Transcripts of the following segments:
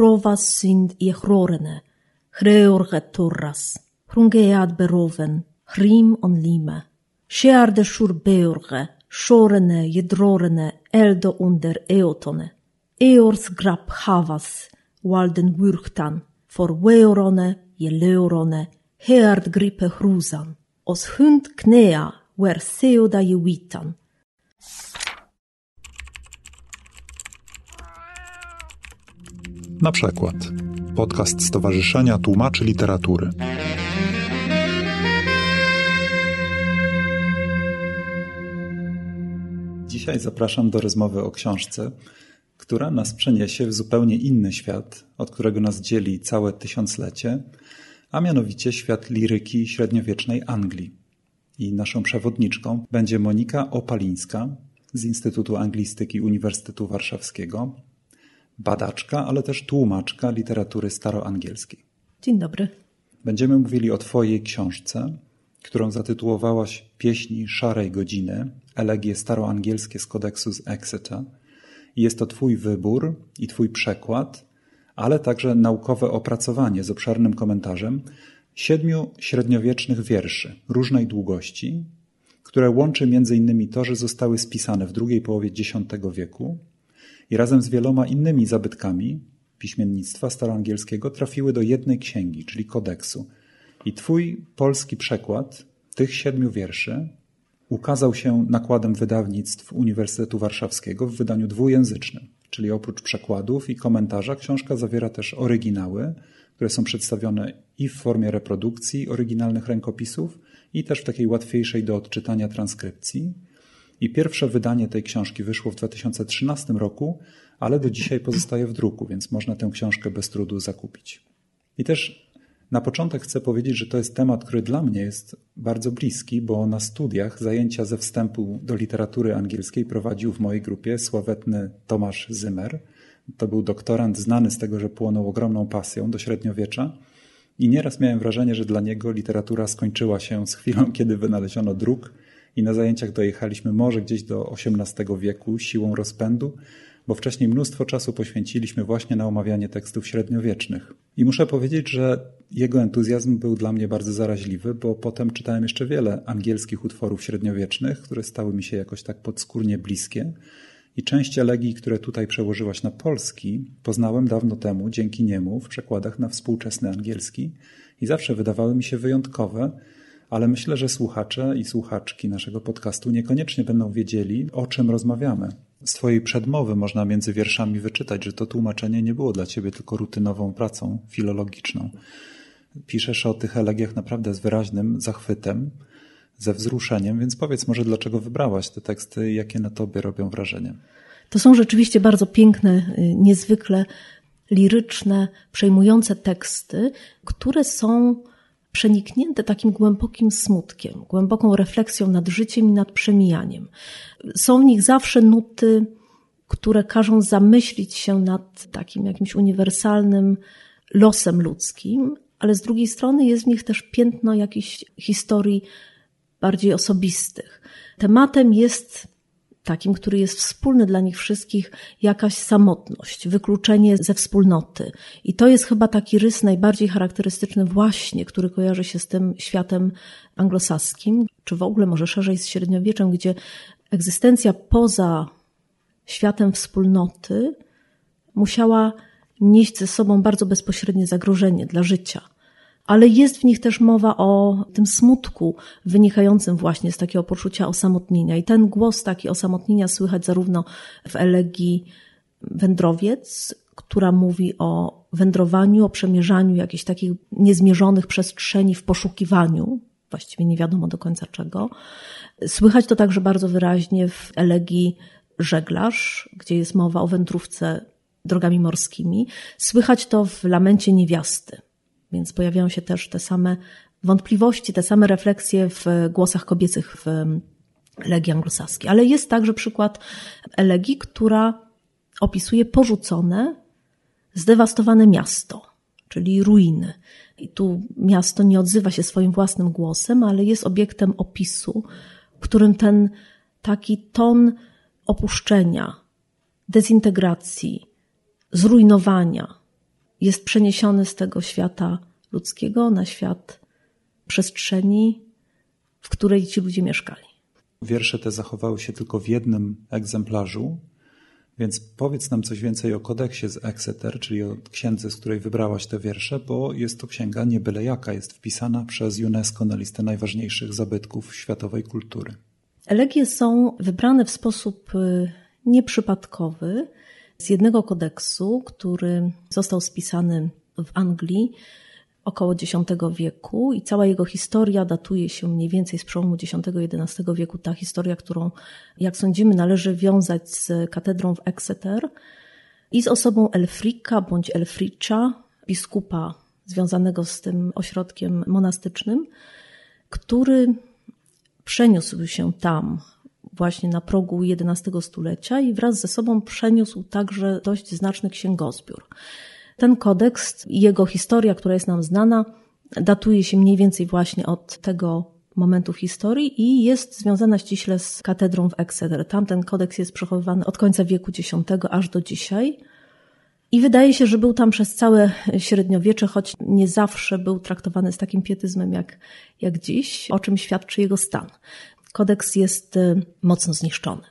provas sind ich rorene, chreurge turras, hrungead beroven, hrim on lime. Scherde schur beurge, schorene, jedrorene, eldo under eotone. Eors grap havas, walden wurchtan, for weorone, je heard gripe hruzan, os hund knea, wer seoda jewitan. Na przykład podcast Stowarzyszenia Tłumaczy Literatury. Dzisiaj zapraszam do rozmowy o książce, która nas przeniesie w zupełnie inny świat, od którego nas dzieli całe tysiąclecie, a mianowicie świat liryki średniowiecznej Anglii. I naszą przewodniczką będzie Monika Opalińska z Instytutu Anglistyki Uniwersytetu Warszawskiego, badaczka, ale też tłumaczka literatury staroangielskiej. Dzień dobry. Będziemy mówili o Twojej książce, którą zatytułowałaś Pieśni Szarej Godziny, elegie staroangielskie z kodeksu z Exeter. Jest to Twój wybór i Twój przekład, ale także naukowe opracowanie z obszernym komentarzem siedmiu średniowiecznych wierszy różnej długości, które łączy między innymi to, że zostały spisane w drugiej połowie X wieku i razem z wieloma innymi zabytkami piśmiennictwa staroangielskiego trafiły do jednej księgi, czyli kodeksu. I twój polski przekład tych siedmiu wierszy ukazał się nakładem wydawnictw Uniwersytetu Warszawskiego w wydaniu dwujęzycznym, czyli oprócz przekładów i komentarza książka zawiera też oryginały, które są przedstawione i w formie reprodukcji oryginalnych rękopisów, i też w takiej łatwiejszej do odczytania transkrypcji. I pierwsze wydanie tej książki wyszło w 2013 roku, ale do dzisiaj pozostaje w druku, więc można tę książkę bez trudu zakupić. I też na początek chcę powiedzieć, że to jest temat, który dla mnie jest bardzo bliski, bo na studiach zajęcia ze wstępu do literatury angielskiej prowadził w mojej grupie sławetny Tomasz Zimmer. To był doktorant znany z tego, że płonął ogromną pasją do średniowiecza. I nieraz miałem wrażenie, że dla niego literatura skończyła się z chwilą, kiedy wynaleziono druk i na zajęciach dojechaliśmy może gdzieś do XVIII wieku siłą rozpędu, bo wcześniej mnóstwo czasu poświęciliśmy właśnie na omawianie tekstów średniowiecznych. I muszę powiedzieć, że jego entuzjazm był dla mnie bardzo zaraźliwy, bo potem czytałem jeszcze wiele angielskich utworów średniowiecznych, które stały mi się jakoś tak podskórnie bliskie. I część elegii, które tutaj przełożyłaś na polski, poznałem dawno temu dzięki niemu w przekładach na współczesny angielski i zawsze wydawały mi się wyjątkowe, ale myślę, że słuchacze i słuchaczki naszego podcastu niekoniecznie będą wiedzieli, o czym rozmawiamy. Z Twojej przedmowy można między wierszami wyczytać, że to tłumaczenie nie było dla Ciebie tylko rutynową pracą filologiczną. Piszesz o tych elegiach naprawdę z wyraźnym zachwytem, ze wzruszeniem, więc powiedz może, dlaczego wybrałaś te teksty i jakie na Tobie robią wrażenie. To są rzeczywiście bardzo piękne, y, niezwykle liryczne, przejmujące teksty, które są przeniknięte takim głębokim smutkiem, głęboką refleksją nad życiem i nad przemijaniem. Są w nich zawsze nuty, które każą zamyślić się nad takim jakimś uniwersalnym losem ludzkim, ale z drugiej strony jest w nich też piętno jakichś historii bardziej osobistych. Tematem jest takim, który jest wspólny dla nich wszystkich, jakaś samotność, wykluczenie ze wspólnoty. I to jest chyba taki rys najbardziej charakterystyczny właśnie, który kojarzy się z tym światem anglosaskim, czy w ogóle może szerzej z średniowieczem, gdzie egzystencja poza światem wspólnoty musiała nieść ze sobą bardzo bezpośrednie zagrożenie dla życia ale jest w nich też mowa o tym smutku wynikającym właśnie z takiego poczucia osamotnienia. I ten głos taki osamotnienia słychać zarówno w elegii Wędrowiec, która mówi o wędrowaniu, o przemierzaniu jakichś takich niezmierzonych przestrzeni w poszukiwaniu, właściwie nie wiadomo do końca czego. Słychać to także bardzo wyraźnie w elegii Żeglarz, gdzie jest mowa o wędrówce drogami morskimi. Słychać to w lamencie niewiasty więc pojawiają się też te same wątpliwości, te same refleksje w głosach kobiecych w Legii Anglosaskiej. Ale jest także przykład elegii, która opisuje porzucone, zdewastowane miasto, czyli ruiny. I tu miasto nie odzywa się swoim własnym głosem, ale jest obiektem opisu, którym ten taki ton opuszczenia, dezintegracji, zrujnowania, jest przeniesiony z tego świata ludzkiego na świat przestrzeni, w której ci ludzie mieszkali. Wiersze te zachowały się tylko w jednym egzemplarzu, więc powiedz nam coś więcej o kodeksie z Exeter, czyli o księdze, z której wybrałaś te wiersze, bo jest to księga nie byle jaka, jest wpisana przez UNESCO na listę najważniejszych zabytków światowej kultury. Elegie są wybrane w sposób y, nieprzypadkowy z jednego kodeksu, który został spisany w Anglii około X wieku i cała jego historia datuje się mniej więcej z przełomu X-XI wieku. Ta historia, którą, jak sądzimy, należy wiązać z katedrą w Exeter i z osobą Elfrika bądź Elfricza, biskupa związanego z tym ośrodkiem monastycznym, który przeniósł się tam właśnie na progu XI stulecia i wraz ze sobą przeniósł także dość znaczny księgozbiór. Ten kodeks i jego historia, która jest nam znana, datuje się mniej więcej właśnie od tego momentu historii i jest związana ściśle z katedrą w Exeter. Tamten kodeks jest przechowywany od końca wieku X aż do dzisiaj. I wydaje się, że był tam przez całe średniowiecze, choć nie zawsze był traktowany z takim pietyzmem jak, jak dziś, o czym świadczy jego stan. Kodeks jest y, mocno zniszczony.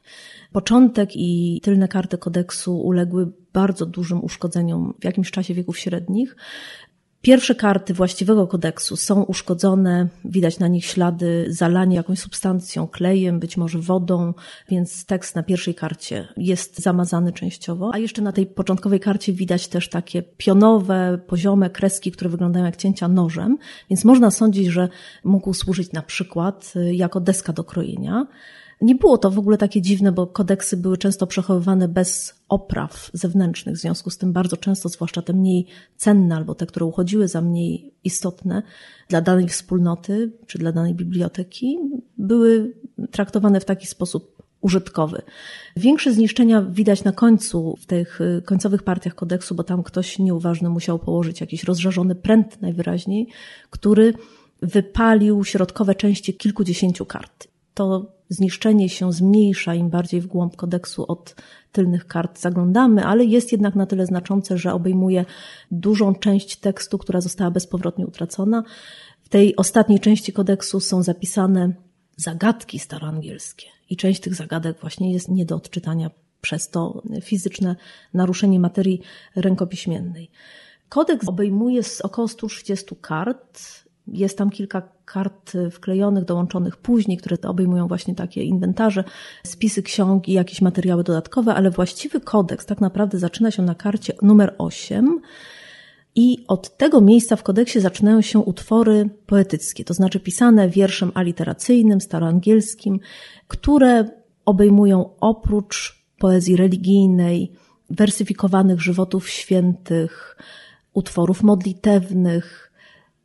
Początek i tylne karty kodeksu uległy bardzo dużym uszkodzeniom w jakimś czasie wieków średnich. Pierwsze karty właściwego kodeksu są uszkodzone, widać na nich ślady zalania jakąś substancją, klejem, być może wodą, więc tekst na pierwszej karcie jest zamazany częściowo. A jeszcze na tej początkowej karcie widać też takie pionowe, poziome kreski, które wyglądają jak cięcia nożem, więc można sądzić, że mógł służyć na przykład jako deska do krojenia. Nie było to w ogóle takie dziwne, bo kodeksy były często przechowywane bez opraw zewnętrznych, w związku z tym bardzo często, zwłaszcza te mniej cenne albo te, które uchodziły za mniej istotne dla danej wspólnoty czy dla danej biblioteki, były traktowane w taki sposób użytkowy. Większe zniszczenia widać na końcu, w tych y, końcowych partiach kodeksu, bo tam ktoś nieuważny musiał położyć jakiś rozżarzony pręt najwyraźniej, który wypalił środkowe części kilkudziesięciu kart. To zniszczenie się zmniejsza, im bardziej w głąb kodeksu od tylnych kart zaglądamy, ale jest jednak na tyle znaczące, że obejmuje dużą część tekstu, która została bezpowrotnie utracona. W tej ostatniej części kodeksu są zapisane zagadki staroangielskie i część tych zagadek właśnie jest nie do odczytania przez to fizyczne naruszenie materii rękopiśmiennej. Kodeks obejmuje około 130 kart. Jest tam kilka kart wklejonych, dołączonych później, które obejmują właśnie takie inwentarze, spisy ksiąg i jakieś materiały dodatkowe, ale właściwy kodeks tak naprawdę zaczyna się na karcie numer 8. I od tego miejsca w kodeksie zaczynają się utwory poetyckie, to znaczy pisane wierszem aliteracyjnym, staroangielskim, które obejmują oprócz poezji religijnej, wersyfikowanych żywotów świętych, utworów modlitewnych,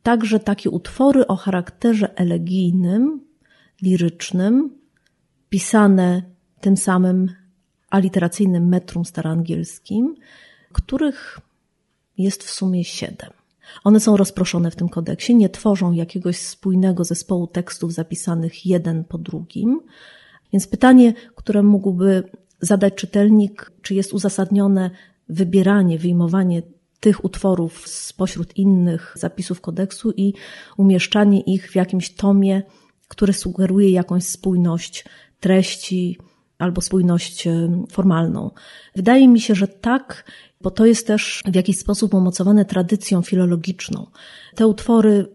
także takie utwory o charakterze elegijnym, lirycznym, pisane tym samym aliteracyjnym metrum staroangielskim, których jest w sumie siedem. One są rozproszone w tym kodeksie, nie tworzą jakiegoś spójnego zespołu tekstów zapisanych jeden po drugim. Więc pytanie, które mógłby zadać czytelnik, czy jest uzasadnione wybieranie, wyjmowanie tych utworów spośród innych zapisów kodeksu i umieszczanie ich w jakimś tomie, który sugeruje jakąś spójność treści albo spójność formalną. Wydaje mi się, że tak, bo to jest też w jakiś sposób umocowane tradycją filologiczną. Te utwory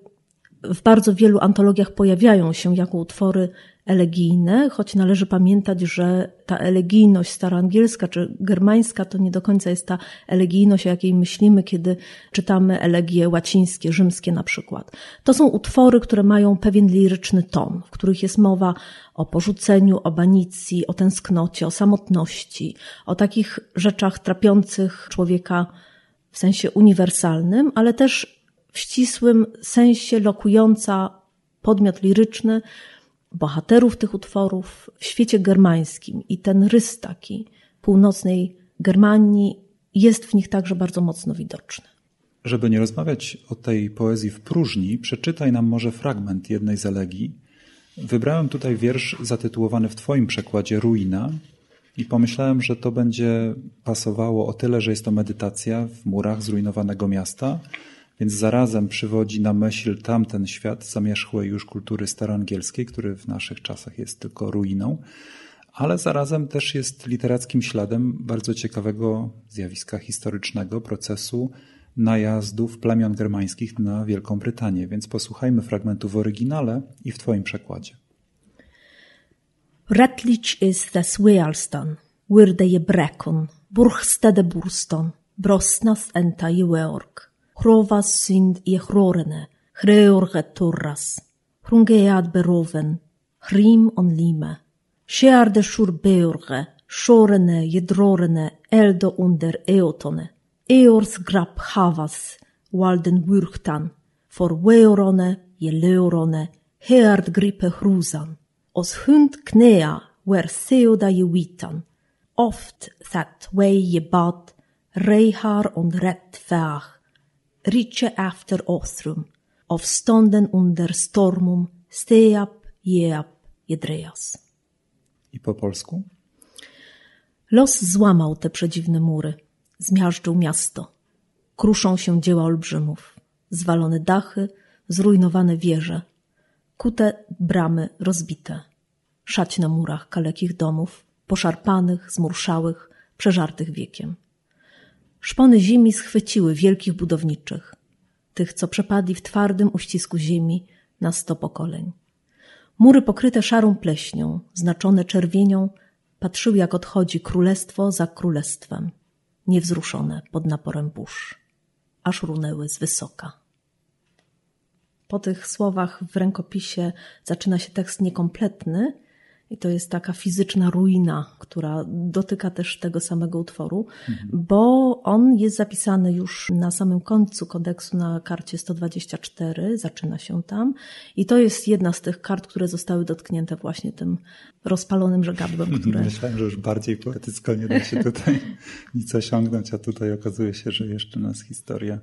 w bardzo wielu antologiach pojawiają się jako utwory elegijne, choć należy pamiętać, że ta elegijność staroangielska czy germańska to nie do końca jest ta elegijność, o jakiej myślimy, kiedy czytamy elegie łacińskie, rzymskie na przykład. To są utwory, które mają pewien liryczny ton, w których jest mowa o porzuceniu, o banicji, o tęsknocie, o samotności, o takich rzeczach trapiących człowieka w sensie uniwersalnym, ale też w ścisłym sensie lokująca podmiot liryczny, bohaterów tych utworów w świecie germańskim i ten rys taki północnej Germanii jest w nich także bardzo mocno widoczny. Żeby nie rozmawiać o tej poezji w próżni, przeczytaj nam może fragment jednej z elegii. Wybrałem tutaj wiersz zatytułowany w Twoim przekładzie Ruina I pomyślałem, że to będzie pasowało o tyle, że jest to medytacja w murach zrujnowanego miasta, więc zarazem przywodzi na myśl tamten świat zamierzchłej już kultury staroangielskiej, który w naszych czasach jest tylko ruiną, ale zarazem też jest literackim śladem bardzo ciekawego zjawiska historycznego, procesu najazdów plemion germańskich na Wielką Brytanię. Więc posłuchajmy fragmentu w oryginale i w Twoim przekładzie. Rättlich ist das Wealstan, würde je bräkon, burgstede burston, brosnas enta je Chrovas sind je chrorene, chreorge turras, hrungead beroven, hrim on lime. Sjearde shur beorge, shorene je drorene, eldo under eotone. Eors grap havas, walden wurchtan, for weorone je leorone, heard gripe hrusan. Os hund knea wer seoda je witan. Oft that way je bad, reihar und rättfäg, riche efter Othrum, of stonden under stormum, steap, jeap, jedreas. I po polsku? Los złamał te przedziwne mury, zmiażdżył miasto. Kruszą się dzieła olbrzymów, zwalone dachy, zrujnowane wieże, kute bramy rozbite, szać na murach kalekich domów, poszarpanych, zmurszałych, przeżartych wiekiem. Szpony ziemi schwyciły wielkich budowniczych, tych, co przepadli w twardym uścisku ziemi na sto pokoleń. Mury pokryte szarą pleśnią, znaczone czerwienią, patrzyły jak odchodzi królestwo za królestwem, niewzruszone pod naporem burz, aż runęły z wysoka. Po tych słowach w rękopisie zaczyna się tekst niekompletny, i to jest taka fizyczna ruina, która dotyka też tego samego utworu, mhm. bo on jest zapisany już na samym końcu kodeksu na karcie 124, zaczyna się tam. I to jest jedna z tych kart, które zostały dotknięte właśnie tym rozpalonym żegadłem, które... Myślałem, że już bardziej poetycko nie da się tutaj nic osiągnąć, a tutaj okazuje się, że jeszcze nas historia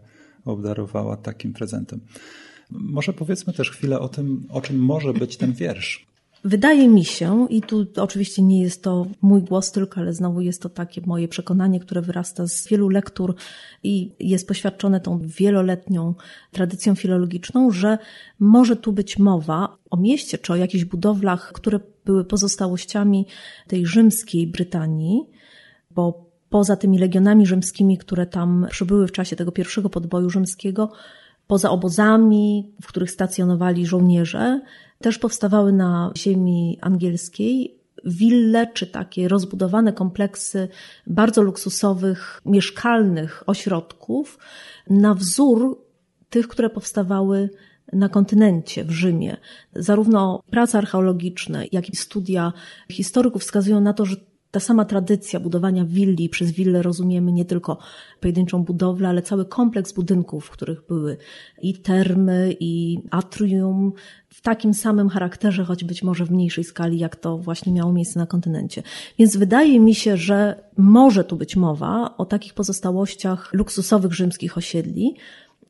obdarowała takim prezentem. Może powiedzmy też chwilę o tym, o czym może być ten wiersz. Wydaje mi się, i tu oczywiście nie jest to mój głos tylko, ale znowu jest to takie moje przekonanie, które wyrasta z wielu lektur i jest poświadczone tą wieloletnią tradycją filologiczną, że może tu być mowa o mieście czy o jakichś budowlach, które były pozostałościami tej rzymskiej Brytanii, bo poza tymi legionami rzymskimi, które tam przybyły w czasie tego pierwszego podboju rzymskiego, poza obozami, w których stacjonowali żołnierze, też powstawały na ziemi angielskiej wille czy takie rozbudowane kompleksy bardzo luksusowych, mieszkalnych ośrodków na wzór tych, które powstawały na kontynencie, w Rzymie. Zarówno prace archeologiczne, jak i studia historyków wskazują na to, że ta sama tradycja budowania willi, przez willę rozumiemy nie tylko pojedynczą budowlę, ale cały kompleks budynków, w których były i termy, i atrium, w takim samym charakterze, choć być może w mniejszej skali, jak to właśnie miało miejsce na kontynencie. Więc wydaje mi się, że może tu być mowa o takich pozostałościach luksusowych rzymskich osiedli,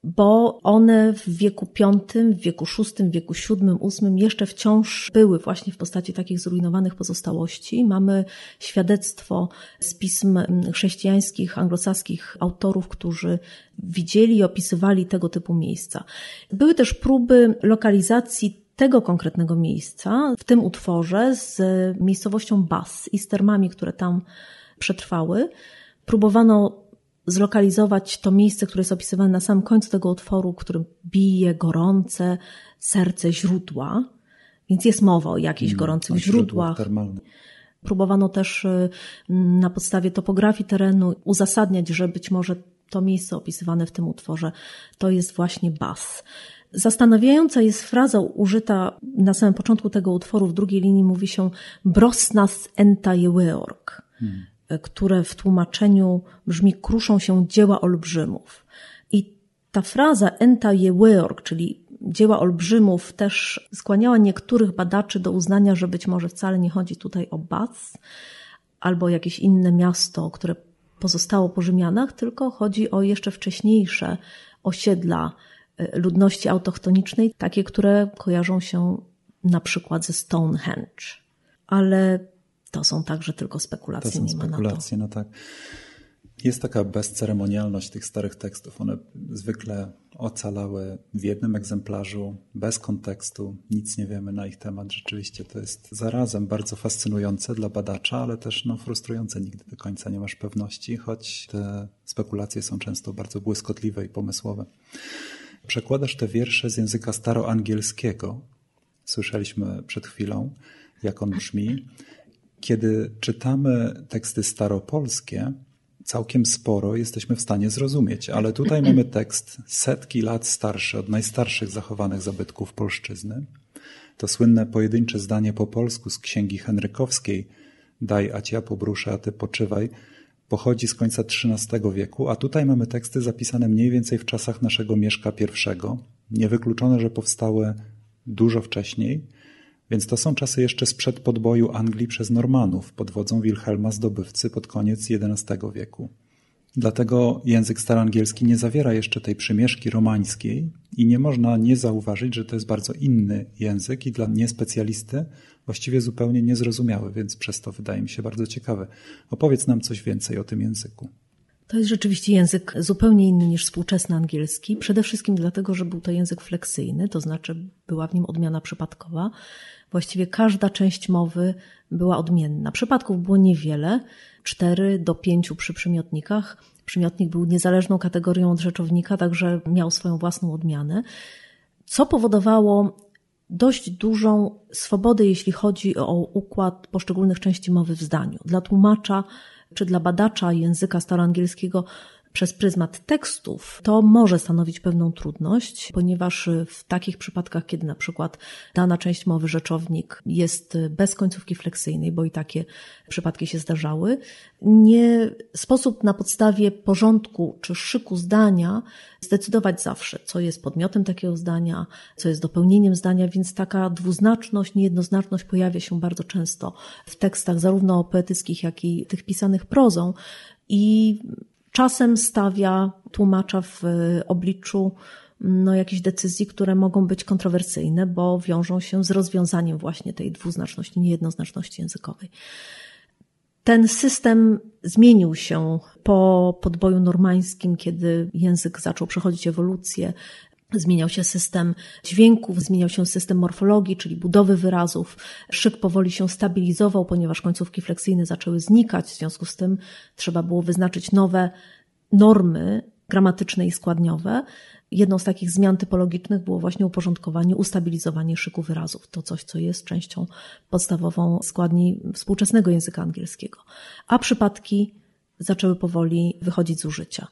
bo one w wieku V, w wieku VI, w wieku VII, VIII jeszcze wciąż były właśnie w postaci takich zrujnowanych pozostałości. Mamy świadectwo z pism chrześcijańskich, anglosaskich autorów, którzy widzieli i opisywali tego typu miejsca. Były też próby lokalizacji tego konkretnego miejsca w tym utworze z miejscowością Bas i z termami, które tam przetrwały. Próbowano zlokalizować to miejsce, które jest opisywane na samym końcu tego utworu, którym bije gorące serce źródła. Więc jest mowa o jakichś mm, gorących o źródłach. Próbowano też y, na podstawie topografii terenu uzasadniać, że być może to miejsce opisywane w tym utworze to jest właśnie Bas. Zastanawiająca jest fraza użyta na samym początku tego utworu, w drugiej linii mówi się Brosnas enta jeweorg. Hmm które w tłumaczeniu brzmi kruszą się dzieła olbrzymów. I ta fraza enta jeweorg, czyli dzieła olbrzymów, też skłaniała niektórych badaczy do uznania, że być może wcale nie chodzi tutaj o Bath albo jakieś inne miasto, które pozostało po Rzymianach, tylko chodzi o jeszcze wcześniejsze osiedla e, ludności autochtonicznej, takie, które kojarzą się na przykład ze Stonehenge. Ale to są także tylko spekulacje. To są spekulacje, no tak. Jest taka bezceremonialność tych starych tekstów. One zwykle ocalały w jednym egzemplarzu, bez kontekstu, nic nie wiemy na ich temat. Rzeczywiście to jest zarazem bardzo fascynujące dla badacza, ale też no, frustrujące. Nigdy do końca nie masz pewności, choć te spekulacje są często bardzo błyskotliwe i pomysłowe. Przekładasz te wiersze z języka staroangielskiego. Słyszeliśmy przed chwilą, jak on brzmi. Kiedy czytamy teksty staropolskie, całkiem sporo jesteśmy w stanie zrozumieć, ale tutaj mamy tekst setki lat starszy od najstarszych zachowanych zabytków polszczyzny. To słynne pojedyncze zdanie po polsku z księgi Henrykowskiej Daj, a ja pobruszę, a ty poczywaj, pochodzi z końca XIII wieku, a tutaj mamy teksty zapisane mniej więcej w czasach naszego Mieszka I. Niewykluczone, że powstały dużo wcześniej, więc to są czasy jeszcze sprzed podboju Anglii przez Normanów pod wodzą Wilhelma Zdobywcy pod koniec XI wieku. Dlatego język staroangielski nie zawiera jeszcze tej przymieszki romańskiej i nie można nie zauważyć, że to jest bardzo inny język i dla niespecjalisty właściwie zupełnie niezrozumiały, więc przez to wydaje mi się bardzo ciekawy. Opowiedz nam coś więcej o tym języku. To jest rzeczywiście język zupełnie inny niż współczesny angielski. Przede wszystkim dlatego, że był to język fleksyjny, to znaczy była w nim odmiana przypadkowa. Właściwie każda część mowy była odmienna. Przypadków było niewiele, cztery do pięciu przy przymiotnikach. Przymiotnik był niezależną kategorią od rzeczownika, także miał swoją własną odmianę, co powodowało dość dużą swobodę, jeśli chodzi o układ poszczególnych części mowy w zdaniu. Dla tłumacza czy dla badacza języka staroangielskiego przez pryzmat tekstów, to może stanowić pewną trudność, ponieważ w takich przypadkach, kiedy na przykład dana część mowy rzeczownik jest bez końcówki fleksyjnej, bo i takie przypadki się zdarzały, nie sposób na podstawie porządku czy szyku zdania zdecydować zawsze, co jest podmiotem takiego zdania, co jest dopełnieniem zdania, więc taka dwuznaczność, niejednoznaczność pojawia się bardzo często w tekstach zarówno poetyckich, jak i tych pisanych prozą. I czasem stawia tłumacza w obliczu no, jakichś decyzji, które mogą być kontrowersyjne, bo wiążą się z rozwiązaniem właśnie tej dwuznaczności, niejednoznaczności językowej. Ten system zmienił się po podboju normańskim, kiedy język zaczął przechodzić ewolucję. Zmieniał się system dźwięków, zmieniał się system morfologii, czyli budowy wyrazów. Szyk powoli się stabilizował, ponieważ końcówki fleksyjne zaczęły znikać. W związku z tym trzeba było wyznaczyć nowe normy gramatyczne i składniowe. Jedną z takich zmian typologicznych było właśnie uporządkowanie, ustabilizowanie szyku wyrazów. To coś, co jest częścią podstawową składni współczesnego języka angielskiego. A przypadki zaczęły powoli wychodzić z użycia.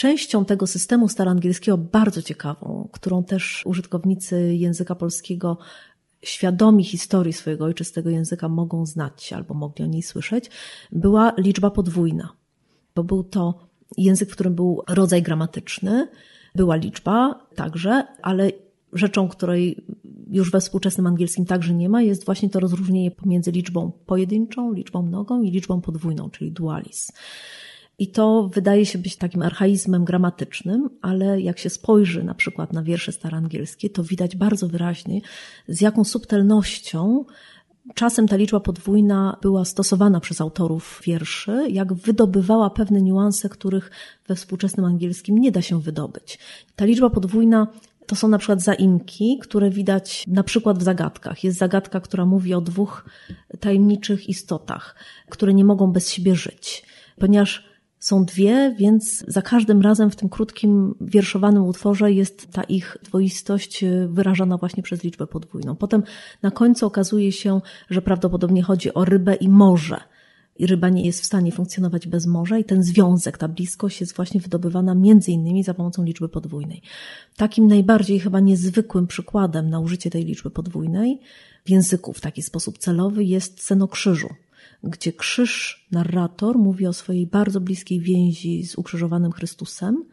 Częścią tego systemu staroangielskiego, bardzo ciekawą, którą też użytkownicy języka polskiego świadomi historii swojego ojczystego języka mogą znać albo mogli o niej słyszeć, była liczba podwójna. Bo był to język, w którym był rodzaj gramatyczny, była liczba także, ale rzeczą, której już we współczesnym angielskim także nie ma, jest właśnie to rozróżnienie pomiędzy liczbą pojedynczą, liczbą mnogą i liczbą podwójną, czyli dualis. I to wydaje się być takim archaizmem gramatycznym, ale jak się spojrzy na przykład na wiersze starangielskie, to widać bardzo wyraźnie, z jaką subtelnością Czasem ta liczba podwójna była stosowana przez autorów wierszy, jak wydobywała pewne niuanse, których we współczesnym angielskim nie da się wydobyć. Ta liczba podwójna to są na przykład zaimki, które widać na przykład w zagadkach. Jest zagadka, która mówi o dwóch tajemniczych istotach, które nie mogą bez siebie żyć. Ponieważ są dwie, więc za każdym razem w tym krótkim, wierszowanym utworze jest ta ich dwoistość e, wyrażana właśnie przez liczbę podwójną. Potem na końcu okazuje się, że prawdopodobnie chodzi o rybę i morze. I ryba nie jest w stanie funkcjonować bez morza i ten związek, ta bliskość jest właśnie wydobywana między innymi za pomocą liczby podwójnej. Takim najbardziej chyba niezwykłym przykładem na użycie tej liczby podwójnej w języku w taki sposób celowy jest senokrzyżu gdzie krzyż, narrator, mówi o swojej bardzo bliskiej więzi z ukrzyżowanym Chrystusem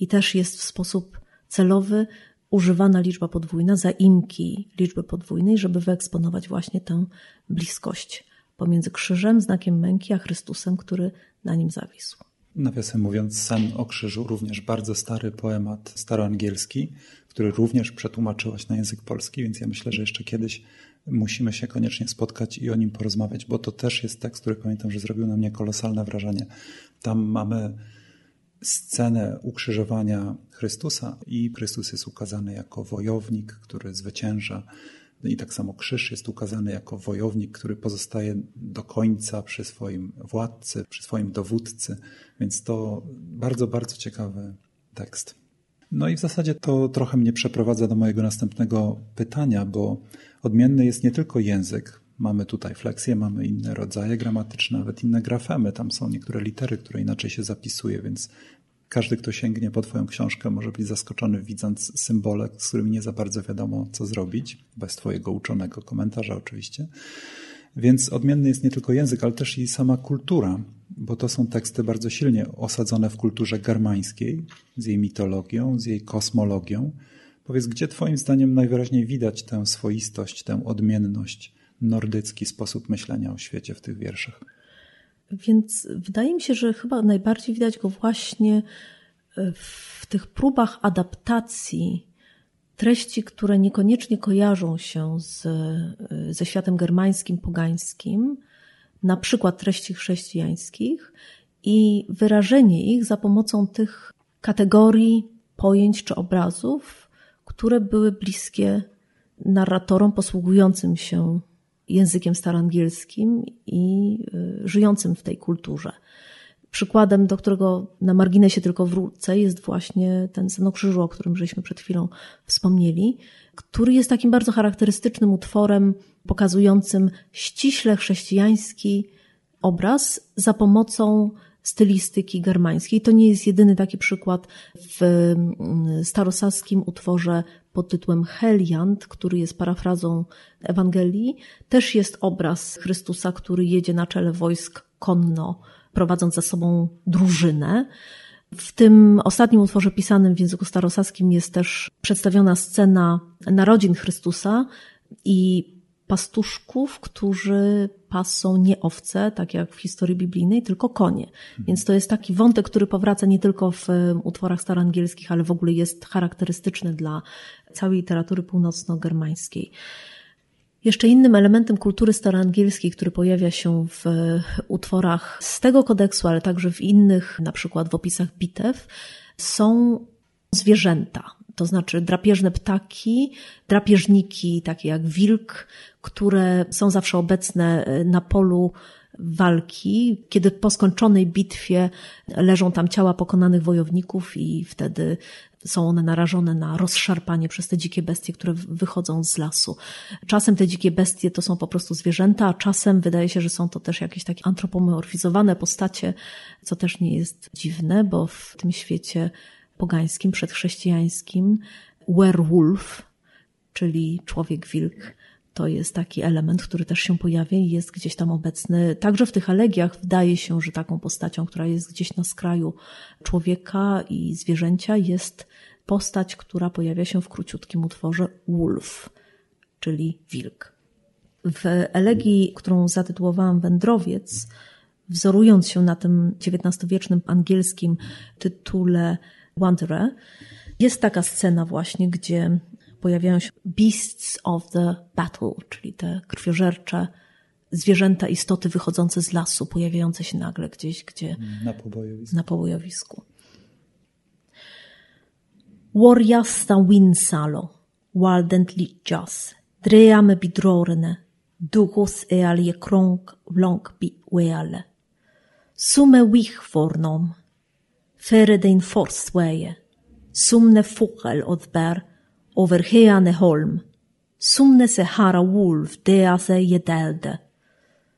i też jest w sposób celowy używana liczba podwójna, zaimki liczby podwójnej, żeby wyeksponować właśnie tę bliskość pomiędzy krzyżem, znakiem męki, a Chrystusem, który na nim zawisł. Nawiasem mówiąc, sen o krzyżu, również bardzo stary poemat staroangielski, który również przetłumaczyłaś na język polski, więc ja myślę, że jeszcze kiedyś musimy się koniecznie spotkać i o nim porozmawiać, bo to też jest tekst, który pamiętam, że zrobił na mnie kolosalne wrażenie. Tam mamy scenę ukrzyżowania Chrystusa i Chrystus jest ukazany jako wojownik, który zwycięża. I tak samo krzyż jest ukazany jako wojownik, który pozostaje do końca przy swoim władcy, przy swoim dowódcy. Więc to bardzo, bardzo ciekawy tekst. No i w zasadzie to trochę mnie przeprowadza do mojego następnego pytania, bo odmienny jest nie tylko język. Mamy tutaj fleksję, mamy inne rodzaje gramatyczne, nawet inne grafemy. Tam są niektóre litery, które inaczej się zapisuje, więc każdy, kto sięgnie po Twoją książkę, może być zaskoczony, widząc symbole, z którymi nie za bardzo wiadomo, co zrobić, bez Twojego uczonego komentarza, oczywiście. Więc odmienny jest nie tylko język, ale też i sama kultura, bo to są teksty bardzo silnie osadzone w kulturze germańskiej, z jej mitologią, z jej kosmologią. Powiedz, gdzie Twoim zdaniem najwyraźniej widać tę swoistość, tę odmienność, nordycki sposób myślenia o świecie w tych wierszach? Więc wydaje mi się, że chyba najbardziej widać go właśnie w tych próbach adaptacji treści, które niekoniecznie kojarzą się z, e, ze światem germańskim, pogańskim, na przykład treści chrześcijańskich i wyrażenie ich za pomocą tych kategorii, pojęć czy obrazów, które były bliskie narratorom posługującym się językiem starangielskim i y, żyjącym w tej kulturze. Przykładem, do którego na marginesie tylko wrócę, jest właśnie ten Senokrzyżu, o którym żeśmy przed chwilą wspomnieli, który jest takim bardzo charakterystycznym utworem pokazującym ściśle chrześcijański obraz za pomocą stylistyki germańskiej. To nie jest jedyny taki przykład w mm, starosaskim utworze pod tytułem Heliant, który jest parafrazą Ewangelii. Też jest obraz Chrystusa, który jedzie na czele wojsk konno, prowadząc za sobą drużynę. W tym ostatnim utworze pisanym w języku starosaskim jest też przedstawiona scena narodzin Chrystusa i pastuszków, którzy pasą nie owce, tak jak w historii biblijnej, tylko konie. Więc to jest taki wątek, który powraca nie tylko w utworach starangielskich, ale w ogóle jest charakterystyczny dla całej literatury północno-germańskiej. Jeszcze innym elementem kultury staroangielskiej, który pojawia się w utworach z tego kodeksu, ale także w innych, na przykład w opisach bitew, są zwierzęta to znaczy drapieżne ptaki, drapieżniki takie jak wilk, które są zawsze obecne e, na polu walki, kiedy po skończonej bitwie leżą tam ciała pokonanych wojowników i wtedy są one narażone na rozszarpanie przez te dzikie bestie, które wychodzą z lasu. Czasem te dzikie bestie to są po prostu zwierzęta, a czasem wydaje się, że są to też jakieś takie antropomorfizowane postacie, co też nie jest dziwne, bo w tym świecie pogańskim, przedchrześcijańskim, werewolf, czyli człowiek-wilk, to jest taki element, który też się pojawia i jest gdzieś tam obecny. Także w tych elegiach wydaje się, że taką postacią, która jest gdzieś na skraju człowieka i zwierzęcia, jest postać, która pojawia się w króciutkim utworze wolf, czyli wilk. W elegii, którą zatytułowałam Wędrowiec, wzorując się na tym XIX-wiecznym angielskim tytule Wanderer, jest taka scena właśnie, gdzie pojawiają się beasts of the battle, czyli te krwiożercze zwierzęta, istoty wychodzące z lasu, pojawiające się nagle gdzieś, gdzie... Na pobojowisku. Na pobojowisku. Warjasta winsalo, waldent litjas, dreame bidrorne, dugos eal je kronk blank bi weale. Sume wich fornom, före din forsväje, sumne fågel odbär över heane holm, sumne se hara wolf dea se gedelde,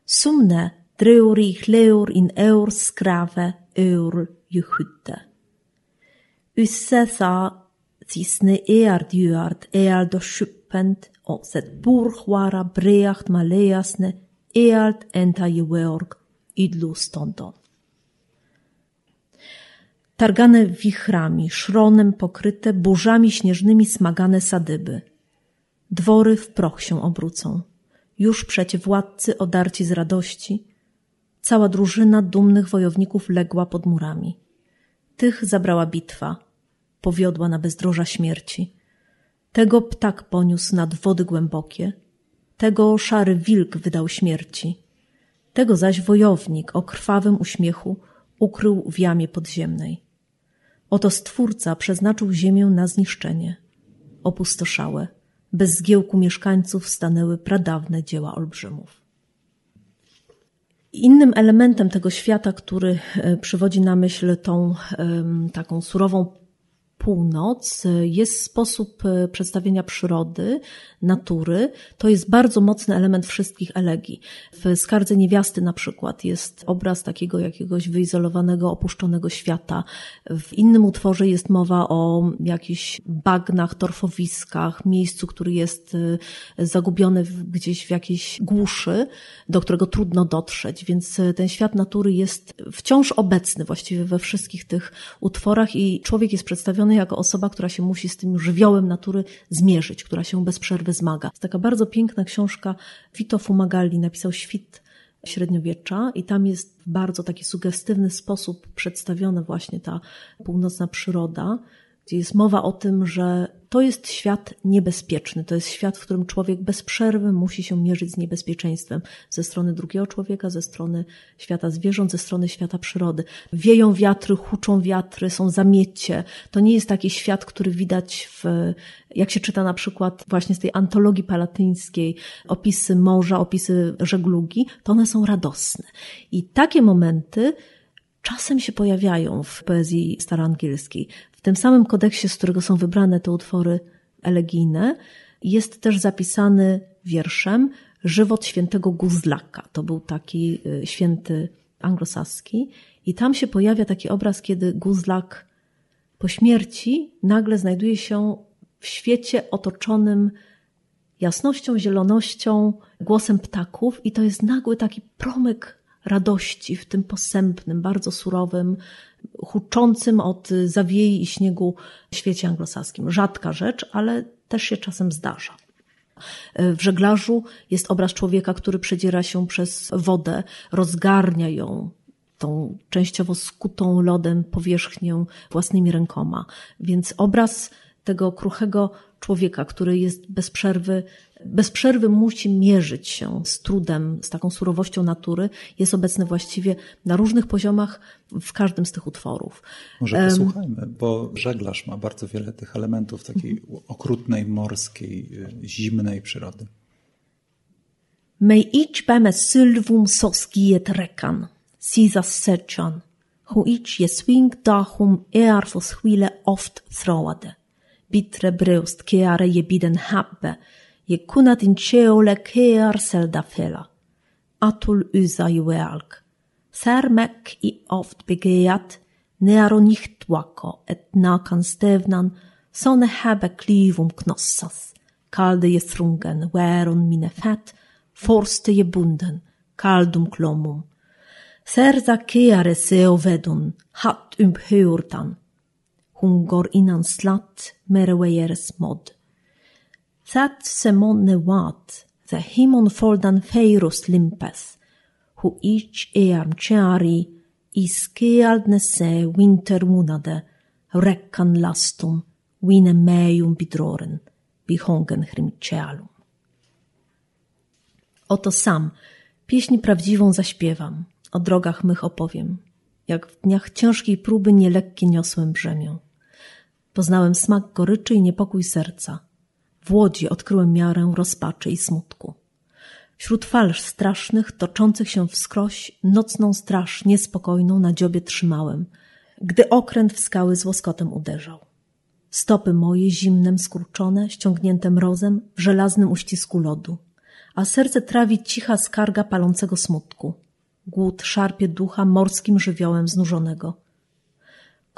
sumne dreur i kleur in eur skrave eur juhudde. Usse sa sisne erdjuart eld och sjuppent och set burhvara breacht maleasne eld enta juörg idlustondon. Targane wichrami, szronem pokryte, burzami śnieżnymi smagane sadyby. Dwory w proch się obrócą. Już przecie władcy odarci z radości. Cała drużyna dumnych wojowników legła pod murami. Tych zabrała bitwa, powiodła na bezdroża śmierci. Tego ptak poniósł nad wody głębokie. tego szary wilk wydał śmierci. Tego zaś wojownik o krwawym uśmiechu ukrył w jamie podziemnej. Oto Stwórca przeznaczył ziemię na zniszczenie. Opustoszałe, bez zgiełku mieszkańców stanęły pradawne dzieła olbrzymów. Innym elementem tego świata, który e, przywodzi na myśl tą taką surową północ jest sposób e, przedstawienia przyrody, natury. To jest bardzo mocny element wszystkich elegii. W Skardze Niewiasty na przykład jest obraz takiego jakiegoś wyizolowanego, opuszczonego świata. W innym utworze jest mowa o jakichś bagnach, torfowiskach, miejscu, który jest e, zagubiony gdzieś w jakiejś głuszy, do którego trudno dotrzeć. Więc e, ten świat natury jest wciąż obecny właściwie we wszystkich tych utworach i człowiek jest przedstawiony jako osoba, która się musi z tym żywiołem natury zmierzyć, która się bez przerwy zmaga. Jest taka bardzo piękna książka Vito Fumagalli, napisał Świt średniowiecza i tam jest w bardzo taki sugestywny sposób przedstawiona właśnie ta północna przyroda, gdzie jest mowa o tym, że to jest świat niebezpieczny. To jest świat, w którym człowiek bez przerwy musi się mierzyć z niebezpieczeństwem ze strony drugiego człowieka, ze strony świata zwierząt, ze strony świata przyrody. Wieją wiatry, huczą wiatry, są zamiecie. To nie jest taki świat, który widać w, jak się czyta na przykład właśnie z tej antologii palatyńskiej, opisy morza, opisy żeglugi, to one są radosne. I takie momenty czasem się pojawiają w poezji staroangielskiej. Tym samym kodeksie, z którego są wybrane te utwory elegijne, jest też zapisany wierszem żywot świętego Guzlaka. To był taki y, święty anglosaski. I tam się pojawia taki obraz, kiedy Guzlak po śmierci nagle znajduje się w świecie otoczonym jasnością, zielonością, głosem ptaków i to jest nagły taki promyk radości w tym posępnym, bardzo surowym, huczącym od zawiei i śniegu świecie anglosaskim. Rzadka rzecz, ale też się czasem zdarza. W żeglarzu jest obraz człowieka, który przedziera się przez wodę, rozgarnia ją, tą częściowo skutą lodem powierzchnię własnymi rękoma. Więc obraz tego kruchego człowieka, który jest bez przerwy, bez przerwy musi mierzyć się z trudem, z taką surowością natury, jest obecny właściwie na różnych poziomach w każdym z tych utworów. Może posłuchajmy, bo żeglarz ma bardzo wiele tych elementów takiej okrutnej, morskiej, y, zimnej przyrody. May each bäme sylvum soskiet rekan, sisas sechan, hu each je swing dachum er fos oft throwade bittre bröst Kear gebiden habbe, je kunat in ceole Kear seldafela. Atul yza juealk. Särmek i oft begeat, näro nichtwako et nakan stevnan, sone habe klivum knossas. Kalde je srungen, veron mine fat, forste je bunden, kaldum klomum. Serza keare seo vedun, hat umhörtan, hon går innan slatt merewejeres mod. That semone wat, the himon foldan feiros limpes, hu ich eam chari, iskeald se winter munade, rekkan lastum, wine mejum bidroren, bihongen hrimcialum. Oto sam, pieśń prawdziwą zaśpiewam, o drogach mych opowiem, jak w dniach ciężkiej próby nielekkie niosłem brzemię. Poznałem smak goryczy i niepokój serca. W łodzi odkryłem miarę rozpaczy i smutku. Wśród fal strasznych, toczących się wskroś, nocną straż niespokojną na dziobie trzymałem, gdy okręt w skały z łoskotem uderzał. Stopy moje zimnem skurczone, ściągnięte mrozem w żelaznym uścisku lodu, a serce trawi cicha skarga palącego smutku. Głód szarpie ducha morskim żywiołem znużonego –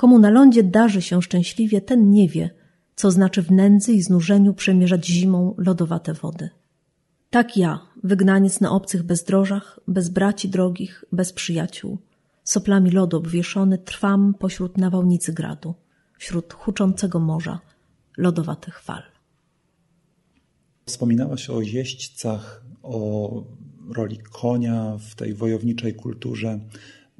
Komu na lądzie darzy się szczęśliwie, ten nie wie, co znaczy w nędzy i znużeniu przemierzać zimą lodowate wody. Tak ja, wygnaniec na obcych bezdrożach, bez braci drogich, bez przyjaciół, soplami lodu obwieszony, trwam pośród nawałnicy gradu, wśród huczącego morza, lodowatych fal. Wspominałaś o jeźdźcach, o roli konia w tej wojowniczej kulturze.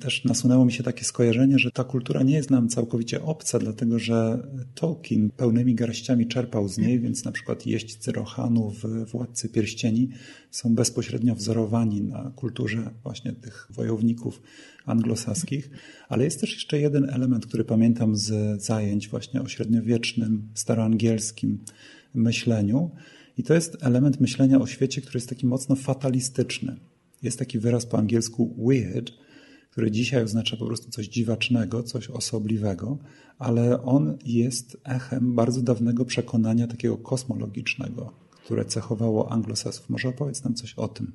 Też nasunęło mi się takie skojarzenie, że ta kultura nie jest nam całkowicie obca, dlatego że Tolkien pełnymi garściami czerpał z niej, więc na przykład jeźdźcy Rohanu w Władcy Pierścieni są bezpośrednio wzorowani na kulturze właśnie tych wojowników anglosaskich. Ale jest też jeszcze jeden element, który pamiętam z zajęć właśnie o średniowiecznym, staroangielskim myśleniu. I to jest element myślenia o świecie, który jest taki mocno fatalistyczny. Jest taki wyraz po angielsku weird, który dzisiaj oznacza po prostu coś dziwacznego, coś osobliwego, ale on jest echem bardzo dawnego przekonania takiego kosmologicznego, które cechowało anglosasów. Może opowiedz nam coś o tym.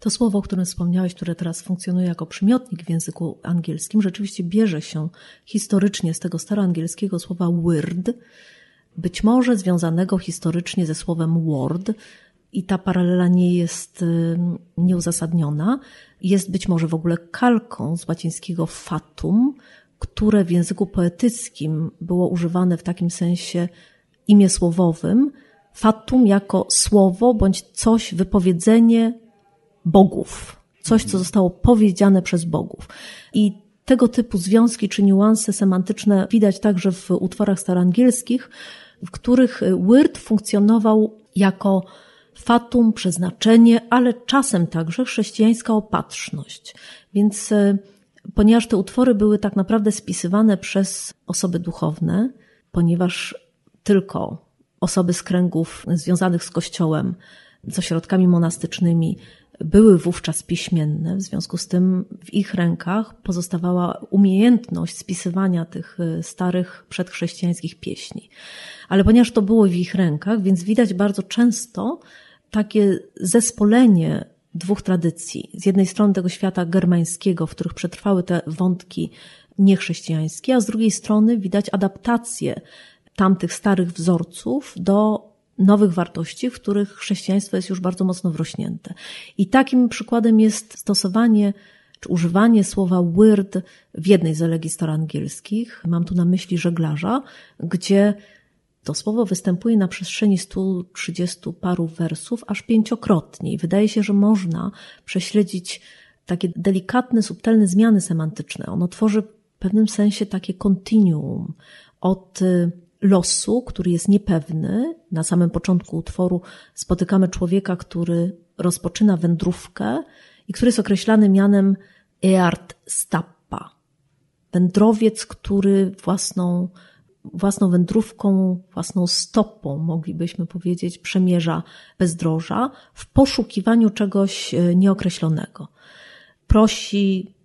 To słowo, o którym wspomniałeś, które teraz funkcjonuje jako przymiotnik w języku angielskim, rzeczywiście bierze się historycznie z tego staroangielskiego słowa weird, być może związanego historycznie ze słowem word, i ta paralela nie jest y, nieuzasadniona. Jest być może w ogóle kalką z łacińskiego fatum, które w języku poetyckim było używane w takim sensie imię słowowym. Fatum jako słowo bądź coś, wypowiedzenie bogów. Coś, co zostało powiedziane przez bogów. I tego typu związki czy niuanse semantyczne widać także w utworach staroangielskich, w których wyrd funkcjonował jako fatum, przeznaczenie, ale czasem także chrześcijańska opatrzność. Więc e, ponieważ te utwory były tak naprawdę spisywane przez osoby duchowne, ponieważ tylko osoby z kręgów związanych z Kościołem, z ośrodkami monastycznymi były wówczas piśmienne, w związku z tym w ich rękach pozostawała umiejętność spisywania tych e, starych przedchrześcijańskich pieśni. Ale ponieważ to było w ich rękach, więc widać bardzo często takie zespolenie dwóch tradycji. Z jednej strony tego świata germańskiego, w których przetrwały te wątki niechrześcijańskie, a z drugiej strony widać adaptację tamtych starych wzorców do nowych wartości, w których chrześcijaństwo jest już bardzo mocno wrośnięte. I takim przykładem jest stosowanie czy używanie słowa weird w jednej z elegii staroangielskich, mam tu na myśli żeglarza, gdzie to słowo występuje na przestrzeni 130 paru wersów aż pięciokrotnie i wydaje się, że można prześledzić takie delikatne, subtelne zmiany semantyczne. Ono tworzy w pewnym sensie takie kontinuum od y, losu, który jest niepewny. Na samym początku utworu spotykamy człowieka, który rozpoczyna wędrówkę i który jest określany mianem Eart Stappa. Wędrowiec, który własną własną wędrówką, własną stopą, moglibyśmy powiedzieć, przemierza bezdroża w poszukiwaniu czegoś e, nieokreślonego. Prosi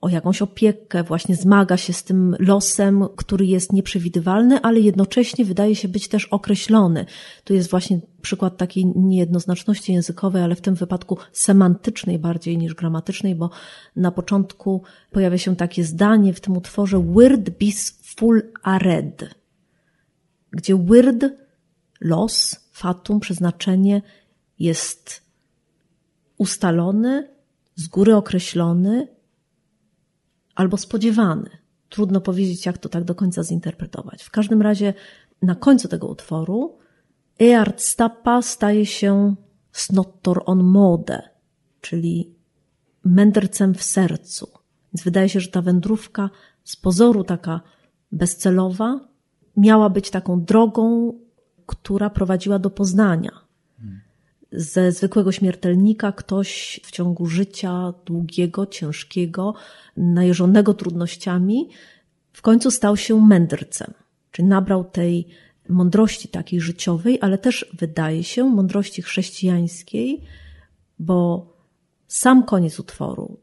o jakąś opiekę, właśnie zmaga się z tym losem, który jest nieprzewidywalny, ale jednocześnie wydaje się być też określony. Tu jest właśnie przykład takiej niejednoznaczności językowej, ale w tym wypadku semantycznej bardziej niż gramatycznej, bo na początku pojawia się takie zdanie w tym utworze Wyrd bis full ared, gdzie wyrd, los, fatum, przeznaczenie jest ustalony, z góry określony, albo spodziewany. Trudno powiedzieć, jak to tak do końca zinterpretować. W każdym razie na końcu tego utworu Eart Stappa staje się snottor on mode, czyli mędrcem w sercu. Więc wydaje się, że ta wędrówka z pozoru taka bezcelowa miała być taką drogą, która prowadziła do poznania. Ze zwykłego śmiertelnika ktoś w ciągu życia długiego, ciężkiego, najeżonego trudnościami, w końcu stał się mędrcem, czyli nabrał tej mądrości takiej życiowej, ale też wydaje się mądrości chrześcijańskiej, bo sam koniec utworu,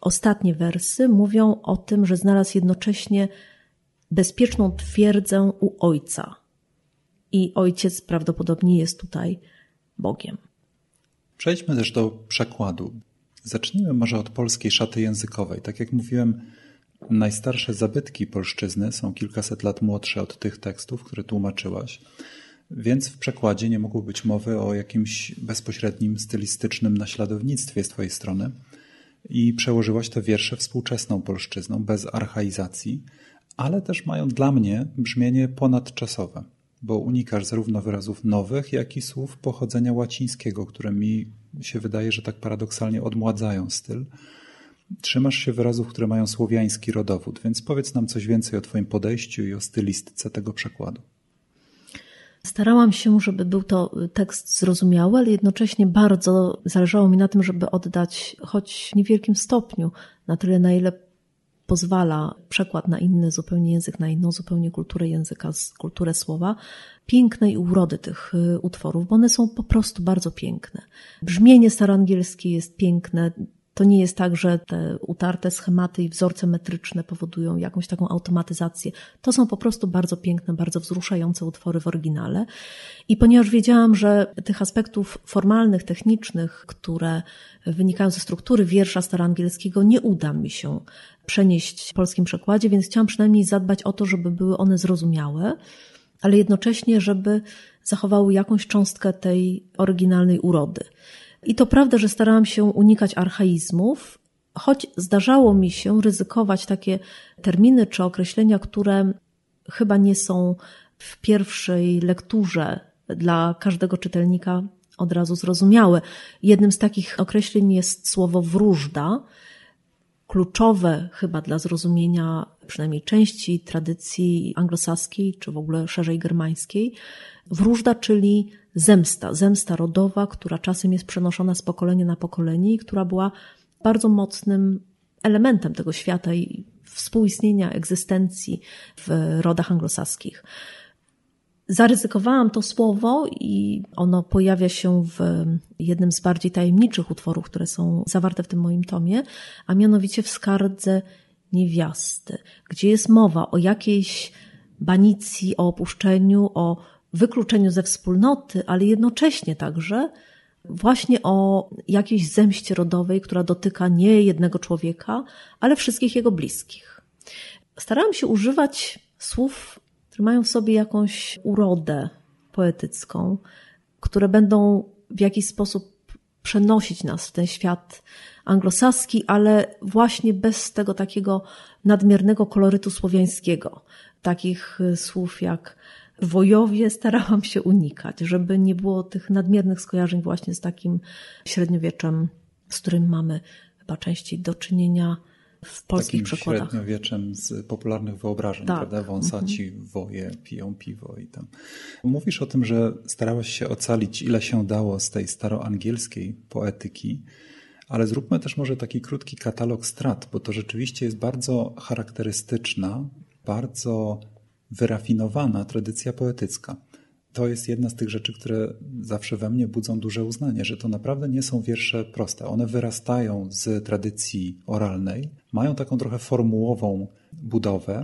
ostatnie wersy mówią o tym, że znalazł jednocześnie bezpieczną twierdzę u ojca. I ojciec prawdopodobnie jest tutaj Bogiem. Przejdźmy też do przekładu. Zacznijmy może od polskiej szaty językowej. Tak jak mówiłem, najstarsze zabytki polszczyzny są kilkaset lat młodsze od tych tekstów, które tłumaczyłaś, więc w przekładzie nie mogło być mowy o jakimś bezpośrednim stylistycznym naśladownictwie z Twojej strony. I przełożyłaś te wiersze współczesną polszczyzną, bez archaizacji, ale też mają dla mnie brzmienie ponadczasowe bo unikasz zarówno wyrazów nowych, jak i słów pochodzenia łacińskiego, które mi się wydaje, że tak paradoksalnie odmładzają styl. Trzymasz się wyrazów, które mają słowiański rodowód, więc powiedz nam coś więcej o Twoim podejściu i o stylistyce tego przekładu. Starałam się, żeby był to tekst zrozumiały, ale jednocześnie bardzo zależało mi na tym, żeby oddać, choć w niewielkim stopniu, na tyle, na ile pozwala przekład na inny zupełnie język, na inną zupełnie kulturę języka, kulturę słowa, pięknej urody tych y, utworów, bo one są po prostu bardzo piękne. Brzmienie staroangielskie jest piękne, to nie jest tak, że te utarte schematy i wzorce metryczne powodują jakąś taką automatyzację. To są po prostu bardzo piękne, bardzo wzruszające utwory w oryginale. I ponieważ wiedziałam, że tych aspektów formalnych, technicznych, które wynikają ze struktury wiersza staroangielskiego, nie uda mi się przenieść w polskim przekładzie, więc chciałam przynajmniej zadbać o to, żeby były one zrozumiałe, ale jednocześnie, żeby zachowały jakąś cząstkę tej oryginalnej urody. I to prawda, że starałam się unikać archaizmów, choć zdarzało mi się ryzykować takie terminy czy określenia, które chyba nie są w pierwszej lekturze dla każdego czytelnika od razu zrozumiałe. Jednym z takich określeń jest słowo wróżda, kluczowe chyba dla zrozumienia przynajmniej części tradycji anglosaskiej, czy w ogóle szerzej germańskiej. Wróżda, czyli zemsta, zemsta rodowa, która czasem jest przenoszona z pokolenia na pokolenie i która była bardzo mocnym elementem tego świata i współistnienia egzystencji w rodach anglosaskich. Zaryzykowałam to słowo i ono pojawia się w jednym z bardziej tajemniczych utworów, które są zawarte w tym moim tomie, a mianowicie w skardze niewiasty, gdzie jest mowa o jakiejś banicji, o opuszczeniu, o wykluczeniu ze wspólnoty, ale jednocześnie także właśnie o jakiejś zemście rodowej, która dotyka nie jednego człowieka, ale wszystkich jego bliskich. Starałam się używać słów, które mają w sobie jakąś urodę poetycką, które będą w jakiś sposób przenosić nas w ten świat anglosaski, ale właśnie bez tego takiego nadmiernego kolorytu słowiańskiego. Takich słów jak wojowie starałam się unikać, żeby nie było tych nadmiernych skojarzeń właśnie z takim średniowieczem, z którym mamy chyba częściej do czynienia w polskich Takim przekładach. średniowieczem z popularnych wyobrażeń, tak. prawda? Wąsaci, mhm. woje, piją piwo i tam. Mówisz o tym, że starałaś się ocalić ile się dało z tej staroangielskiej poetyki, ale zróbmy też może taki krótki katalog strat, bo to rzeczywiście jest bardzo charakterystyczna, bardzo wyrafinowana tradycja poetycka. To jest jedna z tych rzeczy, które zawsze we mnie budzą duże uznanie, że to naprawdę nie są wiersze proste. One wyrastają z tradycji oralnej, mają taką trochę formułową budowę,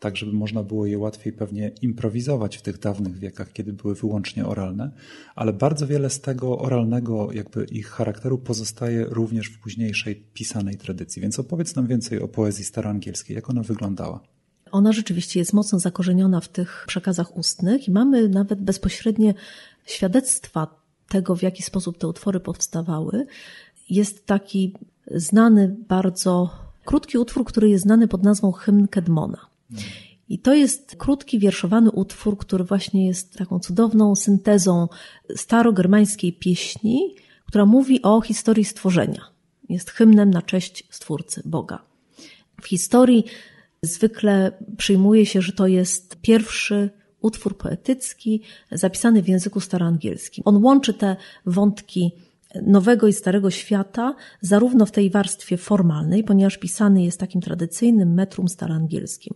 tak żeby można było je łatwiej pewnie improwizować w tych dawnych wiekach, kiedy były wyłącznie oralne, ale bardzo wiele z tego oralnego jakby ich charakteru pozostaje również w późniejszej pisanej tradycji. Więc opowiedz nam więcej o poezji staroangielskiej, jak ona wyglądała. Ona rzeczywiście jest mocno zakorzeniona w tych przekazach ustnych i mamy nawet bezpośrednie świadectwa tego, w jaki sposób te utwory powstawały. Jest taki znany bardzo krótki utwór, który jest znany pod nazwą Hymn Kedmona. I to jest krótki, wierszowany utwór, który właśnie jest taką cudowną syntezą starogermańskiej pieśni, która mówi o historii stworzenia. Jest hymnem na cześć Stwórcy, Boga. W historii Zwykle przyjmuje się, że to jest pierwszy utwór poetycki zapisany w języku staroangielskim. On łączy te wątki nowego i starego świata, zarówno w tej warstwie formalnej, ponieważ pisany jest takim tradycyjnym metrum staroangielskim,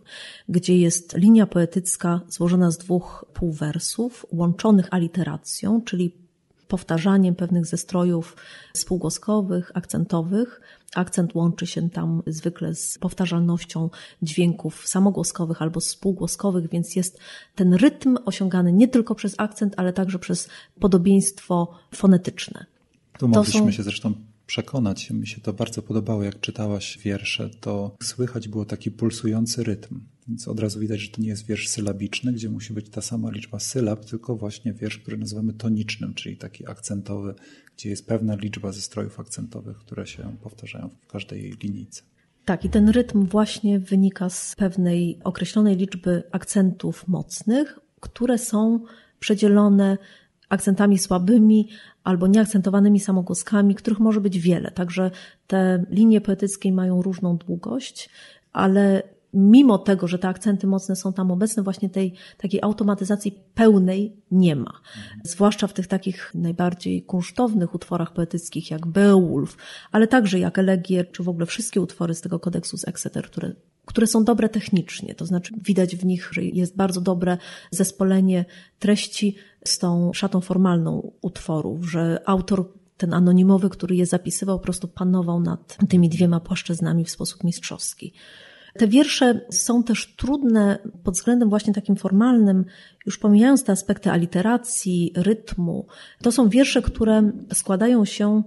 gdzie jest linia poetycka złożona z dwóch półwersów, łączonych aliteracją, czyli powtarzaniem pewnych zestrojów spółgłoskowych, akcentowych. Akcent łączy się tam zwykle z powtarzalnością dźwięków samogłoskowych albo spółgłoskowych, więc jest ten rytm osiągany nie tylko przez akcent, ale także przez podobieństwo fonetyczne. Tu mogliśmy są... się zresztą przekonać. Mi się to bardzo podobało, jak czytałaś wiersze, to słychać było taki pulsujący rytm. Więc od razu widać, że to nie jest wiersz sylabiczny, gdzie musi być ta sama liczba sylab, tylko właśnie wiersz, który nazywamy tonicznym, czyli taki akcentowy, gdzie jest pewna liczba zestrojów akcentowych, które się powtarzają w każdej jej linijce. Tak, i ten rytm właśnie wynika z pewnej określonej liczby akcentów mocnych, które są przedzielone akcentami słabymi albo nieakcentowanymi samogłoskami, których może być wiele. Także te linie poetyckie mają różną długość, ale mimo tego, że te akcenty mocne są tam obecne, właśnie tej takiej automatyzacji pełnej nie ma. Zwłaszcza w tych takich najbardziej kunsztownych utworach poetyckich jak Beowulf, ale także jak Elegie, czy w ogóle wszystkie utwory z tego kodeksu z Exeter, które które są dobre technicznie, to znaczy widać w nich, że jest bardzo dobre zespolenie treści z tą szatą formalną utworów, że autor ten anonimowy, który je zapisywał, po prostu panował nad tymi dwiema płaszczyznami w sposób mistrzowski. Te wiersze są też trudne pod względem właśnie takim formalnym, już pomijając te aspekty aliteracji, rytmu. To są wiersze, które składają się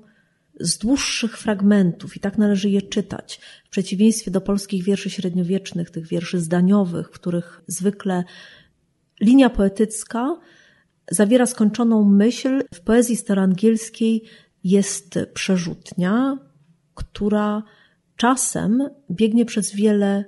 z dłuższych fragmentów i tak należy je czytać. W przeciwieństwie do polskich wierszy średniowiecznych, tych wierszy zdaniowych, w których zwykle linia poetycka zawiera skończoną myśl. W poezji staroangielskiej jest przerzutnia, która czasem biegnie przez wiele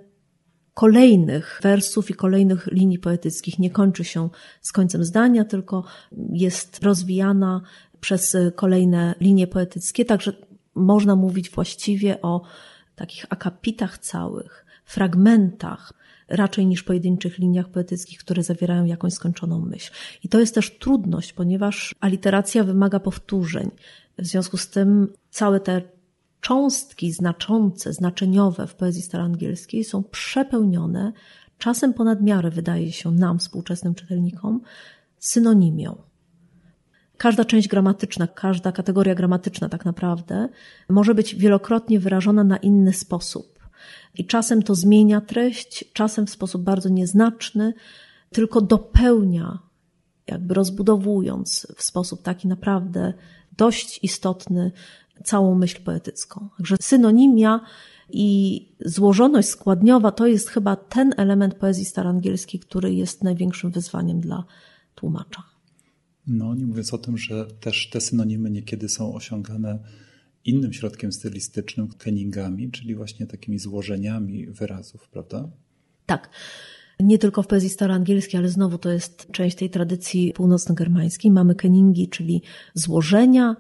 kolejnych wersów i kolejnych linii poetyckich. Nie kończy się z końcem zdania, tylko jest rozwijana przez kolejne linie poetyckie. Także można mówić właściwie o takich akapitach całych, fragmentach, raczej niż pojedynczych liniach poetyckich, które zawierają jakąś skończoną myśl. I to jest też trudność, ponieważ aliteracja wymaga powtórzeń. W związku z tym całe te cząstki znaczące, znaczeniowe w poezji staroangielskiej są przepełnione, czasem ponad miarę wydaje się nam, współczesnym czytelnikom, synonimią. Każda część gramatyczna, każda kategoria gramatyczna tak naprawdę może być wielokrotnie wyrażona na inny sposób. I czasem to zmienia treść, czasem w sposób bardzo nieznaczny, tylko dopełnia, jakby rozbudowując w sposób taki naprawdę dość istotny całą myśl poetycką. Także synonimia i złożoność składniowa to jest chyba ten element poezji starangielskiej, który jest największym wyzwaniem dla tłumacza. No, nie mówiąc o tym, że też te synonimy niekiedy są osiągane innym środkiem stylistycznym, kenningami, czyli właśnie takimi złożeniami wyrazów, prawda? Tak. Nie tylko w poezji staroangielskiej, ale znowu to jest część tej tradycji północno-germańskiej. Mamy kenningi, czyli złożenia,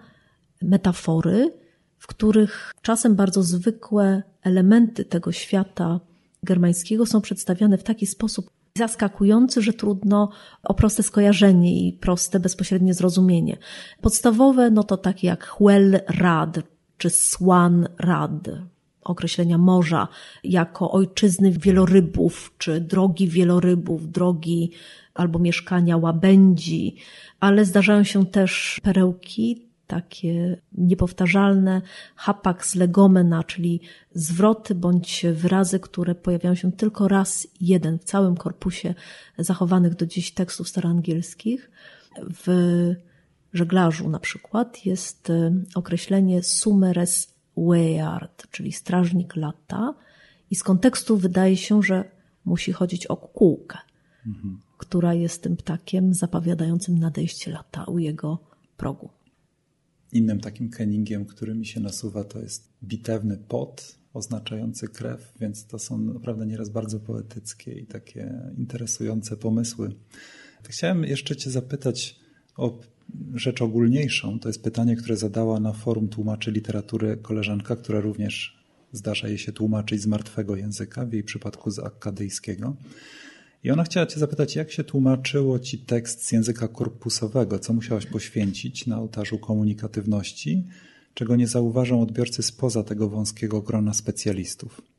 metafory, w których czasem bardzo zwykłe elementy tego świata germańskiego są przedstawiane w taki sposób zaskakujący, że trudno o proste skojarzenie i proste bezpośrednie zrozumienie. Podstawowe no to takie jak Huel Rad czy Swan Rad, określenia morza jako ojczyzny wielorybów, czy drogi wielorybów, drogi albo mieszkania łabędzi, ale zdarzają się też perełki, takie niepowtarzalne hapax legomena, czyli zwroty bądź wyrazy, które pojawiają się tylko raz jeden w całym korpusie zachowanych do dziś tekstów staroangielskich. W żeglarzu na przykład jest e, określenie sumeres weard, czyli strażnik lata i z kontekstu wydaje się, że musi chodzić o kukułkę, mhm. która jest tym ptakiem zapowiadającym nadejście lata u jego progu. Innym takim kenningiem, który mi się nasuwa, to jest bitewny pot oznaczający krew, więc to są naprawdę nieraz bardzo poetyckie i takie interesujące pomysły. Chciałem jeszcze Cię zapytać o rzecz ogólniejszą. To jest pytanie, które zadała na forum tłumaczy literatury koleżanka, która również zdarza jej się tłumaczyć z martwego języka, w jej przypadku z akkadyjskiego. I ona chciała Cię zapytać, jak się tłumaczyło Ci tekst z języka korpusowego? Co musiałaś poświęcić na ołtarzu komunikatywności, czego nie zauważą odbiorcy spoza tego wąskiego grona specjalistów?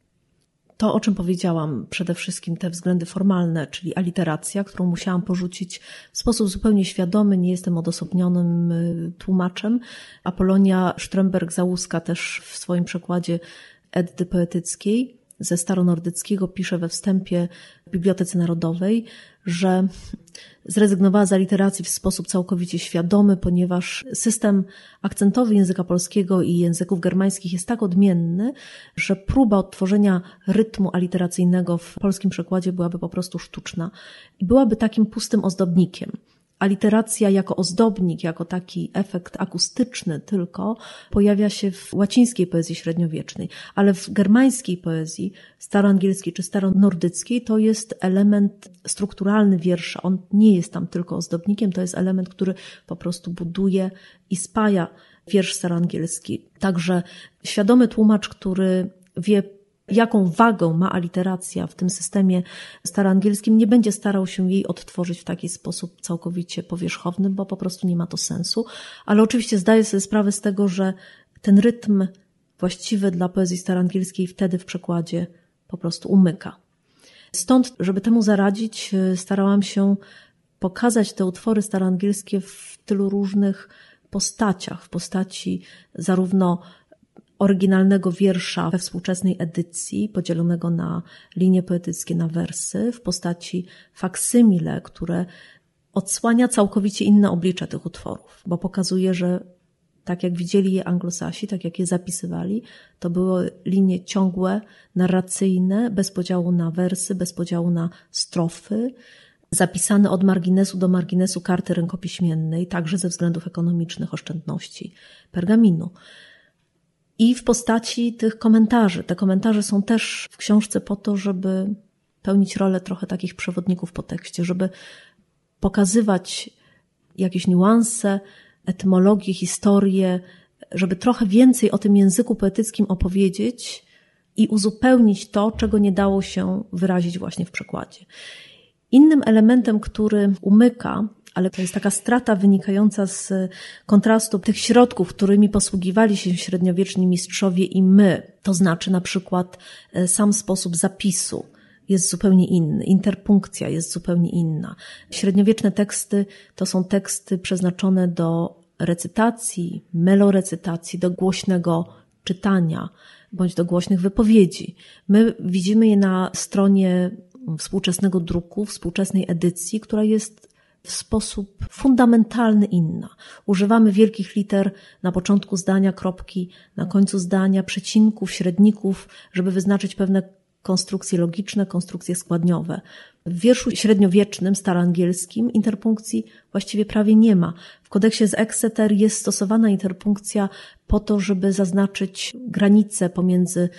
To, o czym powiedziałam, przede wszystkim te względy formalne, czyli aliteracja, którą musiałam porzucić w sposób zupełnie świadomy, nie jestem odosobnionym y, tłumaczem. Apolonia Strömberg-Załuska też w swoim przekładzie Eddy Poetyckiej ze staronordyckiego pisze we wstępie w Bibliotece Narodowej, że zrezygnowała z literacji w sposób całkowicie świadomy, ponieważ system akcentowy języka polskiego i języków germańskich jest tak odmienny, że próba odtworzenia rytmu aliteracyjnego w polskim przekładzie byłaby po prostu sztuczna i byłaby takim pustym ozdobnikiem. Aliteracja jako ozdobnik, jako taki efekt akustyczny tylko pojawia się w łacińskiej poezji średniowiecznej, ale w germańskiej poezji staroangielskiej czy staronordyckiej to jest element strukturalny wiersza. On nie jest tam tylko ozdobnikiem, to jest element, który po prostu buduje i spaja wiersz staroangielski. Także świadomy tłumacz, który wie jaką wagę ma aliteracja w tym systemie staroangielskim, nie będzie starał się jej odtworzyć w taki sposób całkowicie powierzchowny, bo po prostu nie ma to sensu. Ale oczywiście zdaję sobie sprawę z tego, że ten rytm właściwy dla poezji staroangielskiej wtedy w przekładzie po prostu umyka. Stąd, żeby temu zaradzić, starałam się pokazać te utwory staroangielskie w tylu różnych postaciach, w postaci zarówno oryginalnego wiersza we współczesnej edycji, podzielonego na linie poetyckie, na wersy, w postaci faksymile, które odsłania całkowicie inne oblicze tych utworów, bo pokazuje, że tak jak widzieli je anglosasi, tak jak je zapisywali, to były linie ciągłe, narracyjne, bez podziału na wersy, bez podziału na strofy, zapisane od marginesu do marginesu karty rękopiśmiennej, także ze względów ekonomicznych, oszczędności pergaminu i w postaci tych komentarzy. Te komentarze są też w książce po to, żeby pełnić rolę trochę takich przewodników po tekście, żeby pokazywać jakieś niuanse, etymologię, historię, żeby trochę więcej o tym języku poetyckim opowiedzieć i uzupełnić to, czego nie dało się wyrazić właśnie w przekładzie. Innym elementem, który umyka ale to jest taka strata wynikająca z kontrastu tych środków, którymi posługiwali się średniowieczni mistrzowie i my. To znaczy na przykład e, sam sposób zapisu jest zupełnie inny, interpunkcja jest zupełnie inna. Średniowieczne teksty to są teksty przeznaczone do recytacji, melorecytacji, do głośnego czytania bądź do głośnych wypowiedzi. My widzimy je na stronie współczesnego druku, współczesnej edycji, która jest w sposób fundamentalny inna. Używamy wielkich liter na początku zdania, kropki, na końcu zdania, przecinków, średników, żeby wyznaczyć pewne konstrukcje logiczne, konstrukcje składniowe. W wierszu średniowiecznym, staroangielskim, interpunkcji właściwie prawie nie ma. W kodeksie z Exeter jest stosowana interpunkcja po to, żeby zaznaczyć granice pomiędzy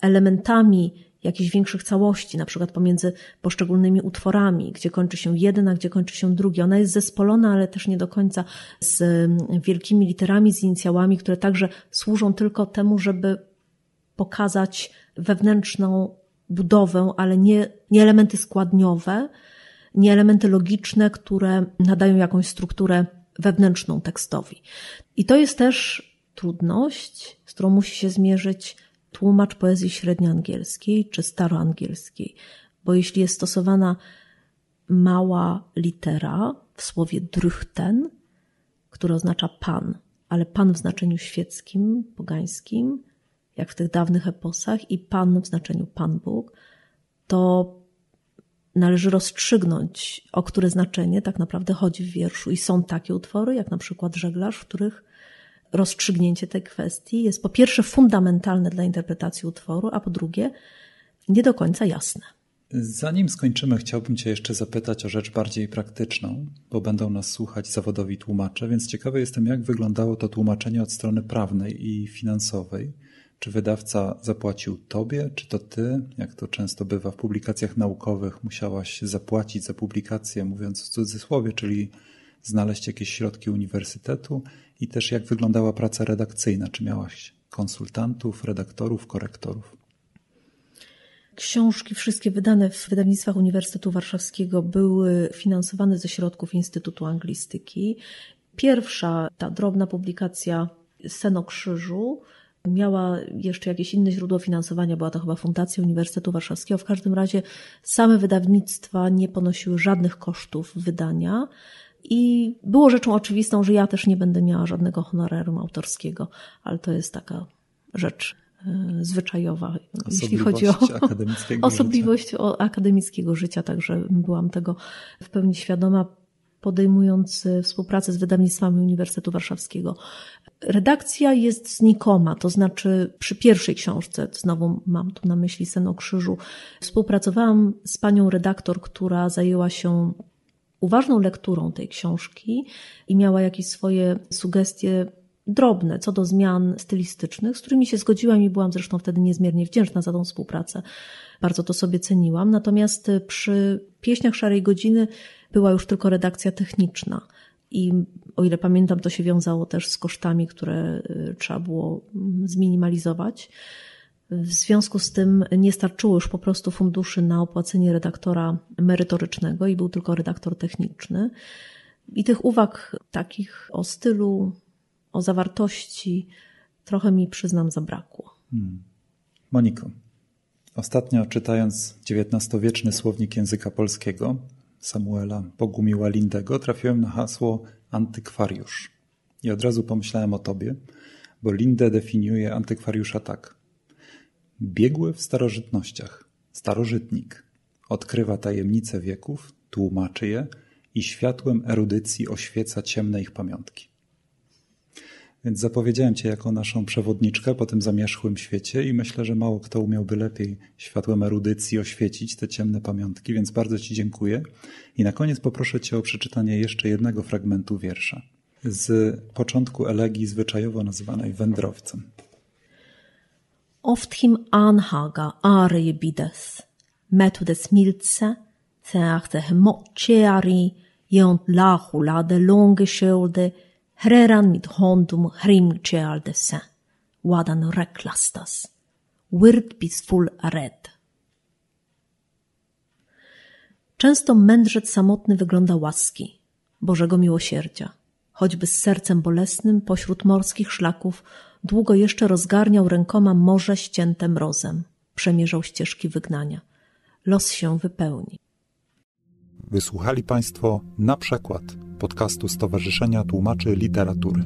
elementami jakichś większych całości, na przykład pomiędzy poszczególnymi utworami, gdzie kończy się jeden, a gdzie kończy się drugi. Ona jest zespolona, ale też nie do końca z mm, wielkimi literami, z inicjałami, które także służą tylko temu, żeby pokazać wewnętrzną budowę, ale nie, nie elementy składniowe, nie elementy logiczne, które nadają jakąś strukturę wewnętrzną tekstowi. I to jest też trudność, z którą musi się zmierzyć tłumacz poezji średnioangielskiej czy staroangielskiej, bo jeśli jest stosowana mała litera w słowie drychten, które oznacza pan, ale pan w znaczeniu świeckim, pogańskim, jak w tych dawnych eposach, i pan w znaczeniu Pan Bóg, to należy rozstrzygnąć, o które znaczenie tak naprawdę chodzi w wierszu. I są takie utwory, jak na przykład żeglarz, w których rozstrzygnięcie tej kwestii jest po pierwsze fundamentalne dla interpretacji utworu, a po drugie nie do końca jasne. Zanim skończymy, chciałbym Cię jeszcze zapytać o rzecz bardziej praktyczną, bo będą nas słuchać zawodowi tłumacze, więc ciekawy jestem, jak wyglądało to tłumaczenie od strony prawnej i finansowej. Czy wydawca zapłacił Tobie, czy to Ty, jak to często bywa w publikacjach naukowych, musiałaś zapłacić za publikację, mówiąc w cudzysłowie, czyli znaleźć jakieś środki uniwersytetu i też jak wyglądała praca redakcyjna. Czy miałaś konsultantów, redaktorów, korektorów? Książki, wszystkie wydane w wydawnictwach Uniwersytetu Warszawskiego, były finansowane ze środków Instytutu Anglistyki. Pierwsza, ta drobna publikacja Senokrzyżu, miała jeszcze jakieś inne źródło finansowania, była to chyba Fundacja Uniwersytetu Warszawskiego. W każdym razie same wydawnictwa nie ponosiły żadnych kosztów wydania. I było rzeczą oczywistą, że ja też nie będę miała żadnego honorarium autorskiego, ale to jest taka rzecz e, zwyczajowa, jeśli chodzi o osobliwość życia. O akademickiego życia, także byłam tego w pełni świadoma, podejmując e, współpracę z wydawnictwami Uniwersytetu Warszawskiego. Redakcja jest znikoma, to znaczy przy pierwszej książce, znowu mam tu na myśli Sen o Krzyżu, współpracowałam z panią redaktor, która zajęła się uważną lekturą tej książki i miała jakieś swoje sugestie drobne co do zmian stylistycznych, z którymi się zgodziłam i byłam zresztą wtedy niezmiernie wdzięczna za tą współpracę. Bardzo to sobie ceniłam. Natomiast przy pieśniach Szarej Godziny była już tylko redakcja techniczna. I o ile pamiętam, to się wiązało też z kosztami, które y, trzeba było mm, zminimalizować. W związku z tym nie starczyło już po prostu funduszy na opłacenie redaktora merytorycznego i był tylko redaktor techniczny. I tych uwag takich o stylu, o zawartości trochę mi przyznam zabrakło. Hmm. Moniko, ostatnio czytając XIX-wieczny słownik języka polskiego Samuela Bogumiła Lindego trafiłem na hasło antykwariusz. I od razu pomyślałem o tobie, bo Linde definiuje antykwariusza tak. Biegły w starożytnościach, starożytnik, odkrywa tajemnice wieków, tłumaczy je i światłem erudycji oświeca ciemne ich pamiątki. Więc zapowiedziałem Cię jako naszą przewodniczkę po tym zamierzchłym świecie i myślę, że mało kto umiałby lepiej światłem erudycji oświecić te ciemne pamiątki, więc bardzo Ci dziękuję. I na koniec poproszę Cię o przeczytanie jeszcze jednego fragmentu wiersza z początku elegii zwyczajowo nazywanej Wędrowcem. Oft him anhaga arie bides, metodes milce, ceachte hemocceari, jont lachula de longe skölde, Hreran mit hondum hrimcealdesse, wadan reklastas, wird bis full ared. Często mędrzec samotny wygląda łaski, Bożego miłosierdzia, choćby z sercem bolesnym pośród morskich szlaków długo jeszcze rozgarniał rękoma morze ścięte mrozem, przemierzał ścieżki wygnania. Los się wypełni. Wysłuchali Państwo na przykład podcastu Stowarzyszenia Tłumaczy Literatury.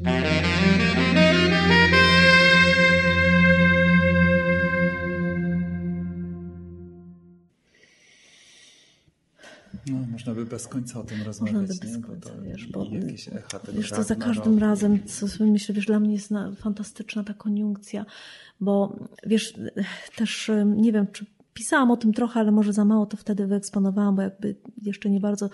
No, można by bez końca o tym rozmawiać. Można by bez nie? końca, bo wiesz, bo jakieś echa tego wiesz, to za każdym razem, co sobie myślę, wiesz, dla mnie jest fantastyczna ta koniunkcja, bo wiesz, też nie wiem, czy pisałam o tym trochę, ale może za mało to wtedy wyeksponowałam, bo jakby jeszcze nie bardzo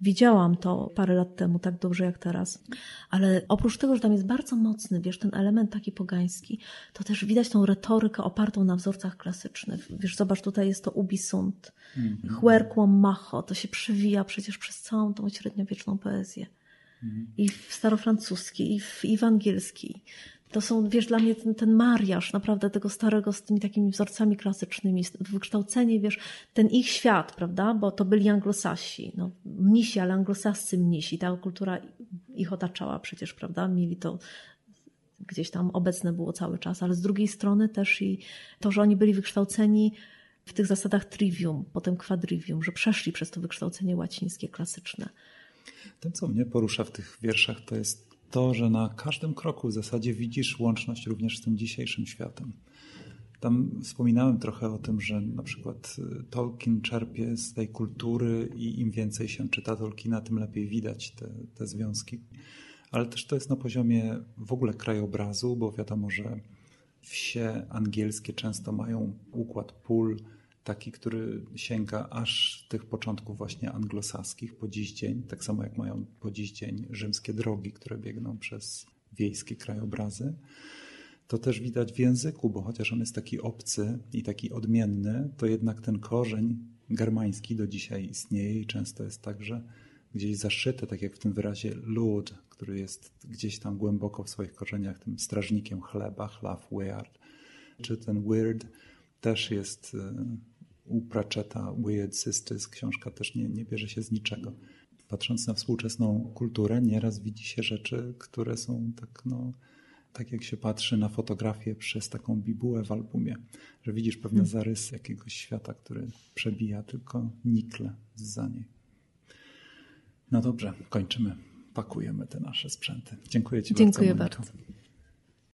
widziałam to parę lat temu tak dobrze jak teraz. Ale oprócz tego, że tam jest bardzo mocny, wiesz, ten element taki pogański, to też widać tą retorykę opartą na wzorcach klasycznych. Wiesz, zobacz, tutaj jest to ubisunt, mm -hmm. huerquo macho, to się przewija przecież przez całą tą średniowieczną poezję. -hmm. I w starofrancuskiej, i w, i w angielskiej to są, wiesz, dla mnie ten, ten mariaż naprawdę tego starego z tymi takimi wzorcami klasycznymi, wykształcenie, wiesz, ten ich świat, prawda, bo to byli anglosasi, no, mnisi, ale anglosascy mnisi, ta kultura ich otaczała przecież, prawda, mieli to gdzieś tam obecne było cały czas, ale z drugiej strony też i to, że oni byli wykształceni w tych zasadach trivium, potem quadrivium, że przeszli przez to wykształcenie łacińskie, klasyczne. To, co mnie porusza w tych wierszach, to jest to, że na każdym kroku w zasadzie widzisz łączność również z tym dzisiejszym światem. Tam wspominałem trochę o tym, że na przykład y, Tolkien czerpie z tej kultury i im więcej się czyta Tolkiena, tym lepiej widać te, te związki. Ale też to jest na poziomie w ogóle krajobrazu, bo wiadomo, że wsie angielskie często mają układ pól, taki, który sięga aż tych początków właśnie anglosaskich po dziś dzień, tak samo jak mają po dziś dzień rzymskie drogi, które biegną przez wiejskie krajobrazy. To też widać w języku, bo chociaż on jest taki obcy i taki odmienny, to jednak ten korzeń germański do dzisiaj istnieje i często jest także gdzieś zaszyty, tak jak w tym wyrazie lud, który jest gdzieś tam głęboko w swoich korzeniach tym strażnikiem chleba, chlaw, weird, czy ten weird też jest y, u Pratchetta Weird Sisters książka też nie, nie bierze się z niczego. Patrząc na współczesną kulturę, nieraz widzi się rzeczy, które są tak, no, tak jak się patrzy na fotografię przez taką bibułę w albumie, że widzisz pewne hmm. zarysy jakiegoś świata, który przebija tylko nikle za niej. No dobrze, kończymy. Pakujemy te nasze sprzęty. Dziękuję Ci Dziękuję bardzo. Bardzo.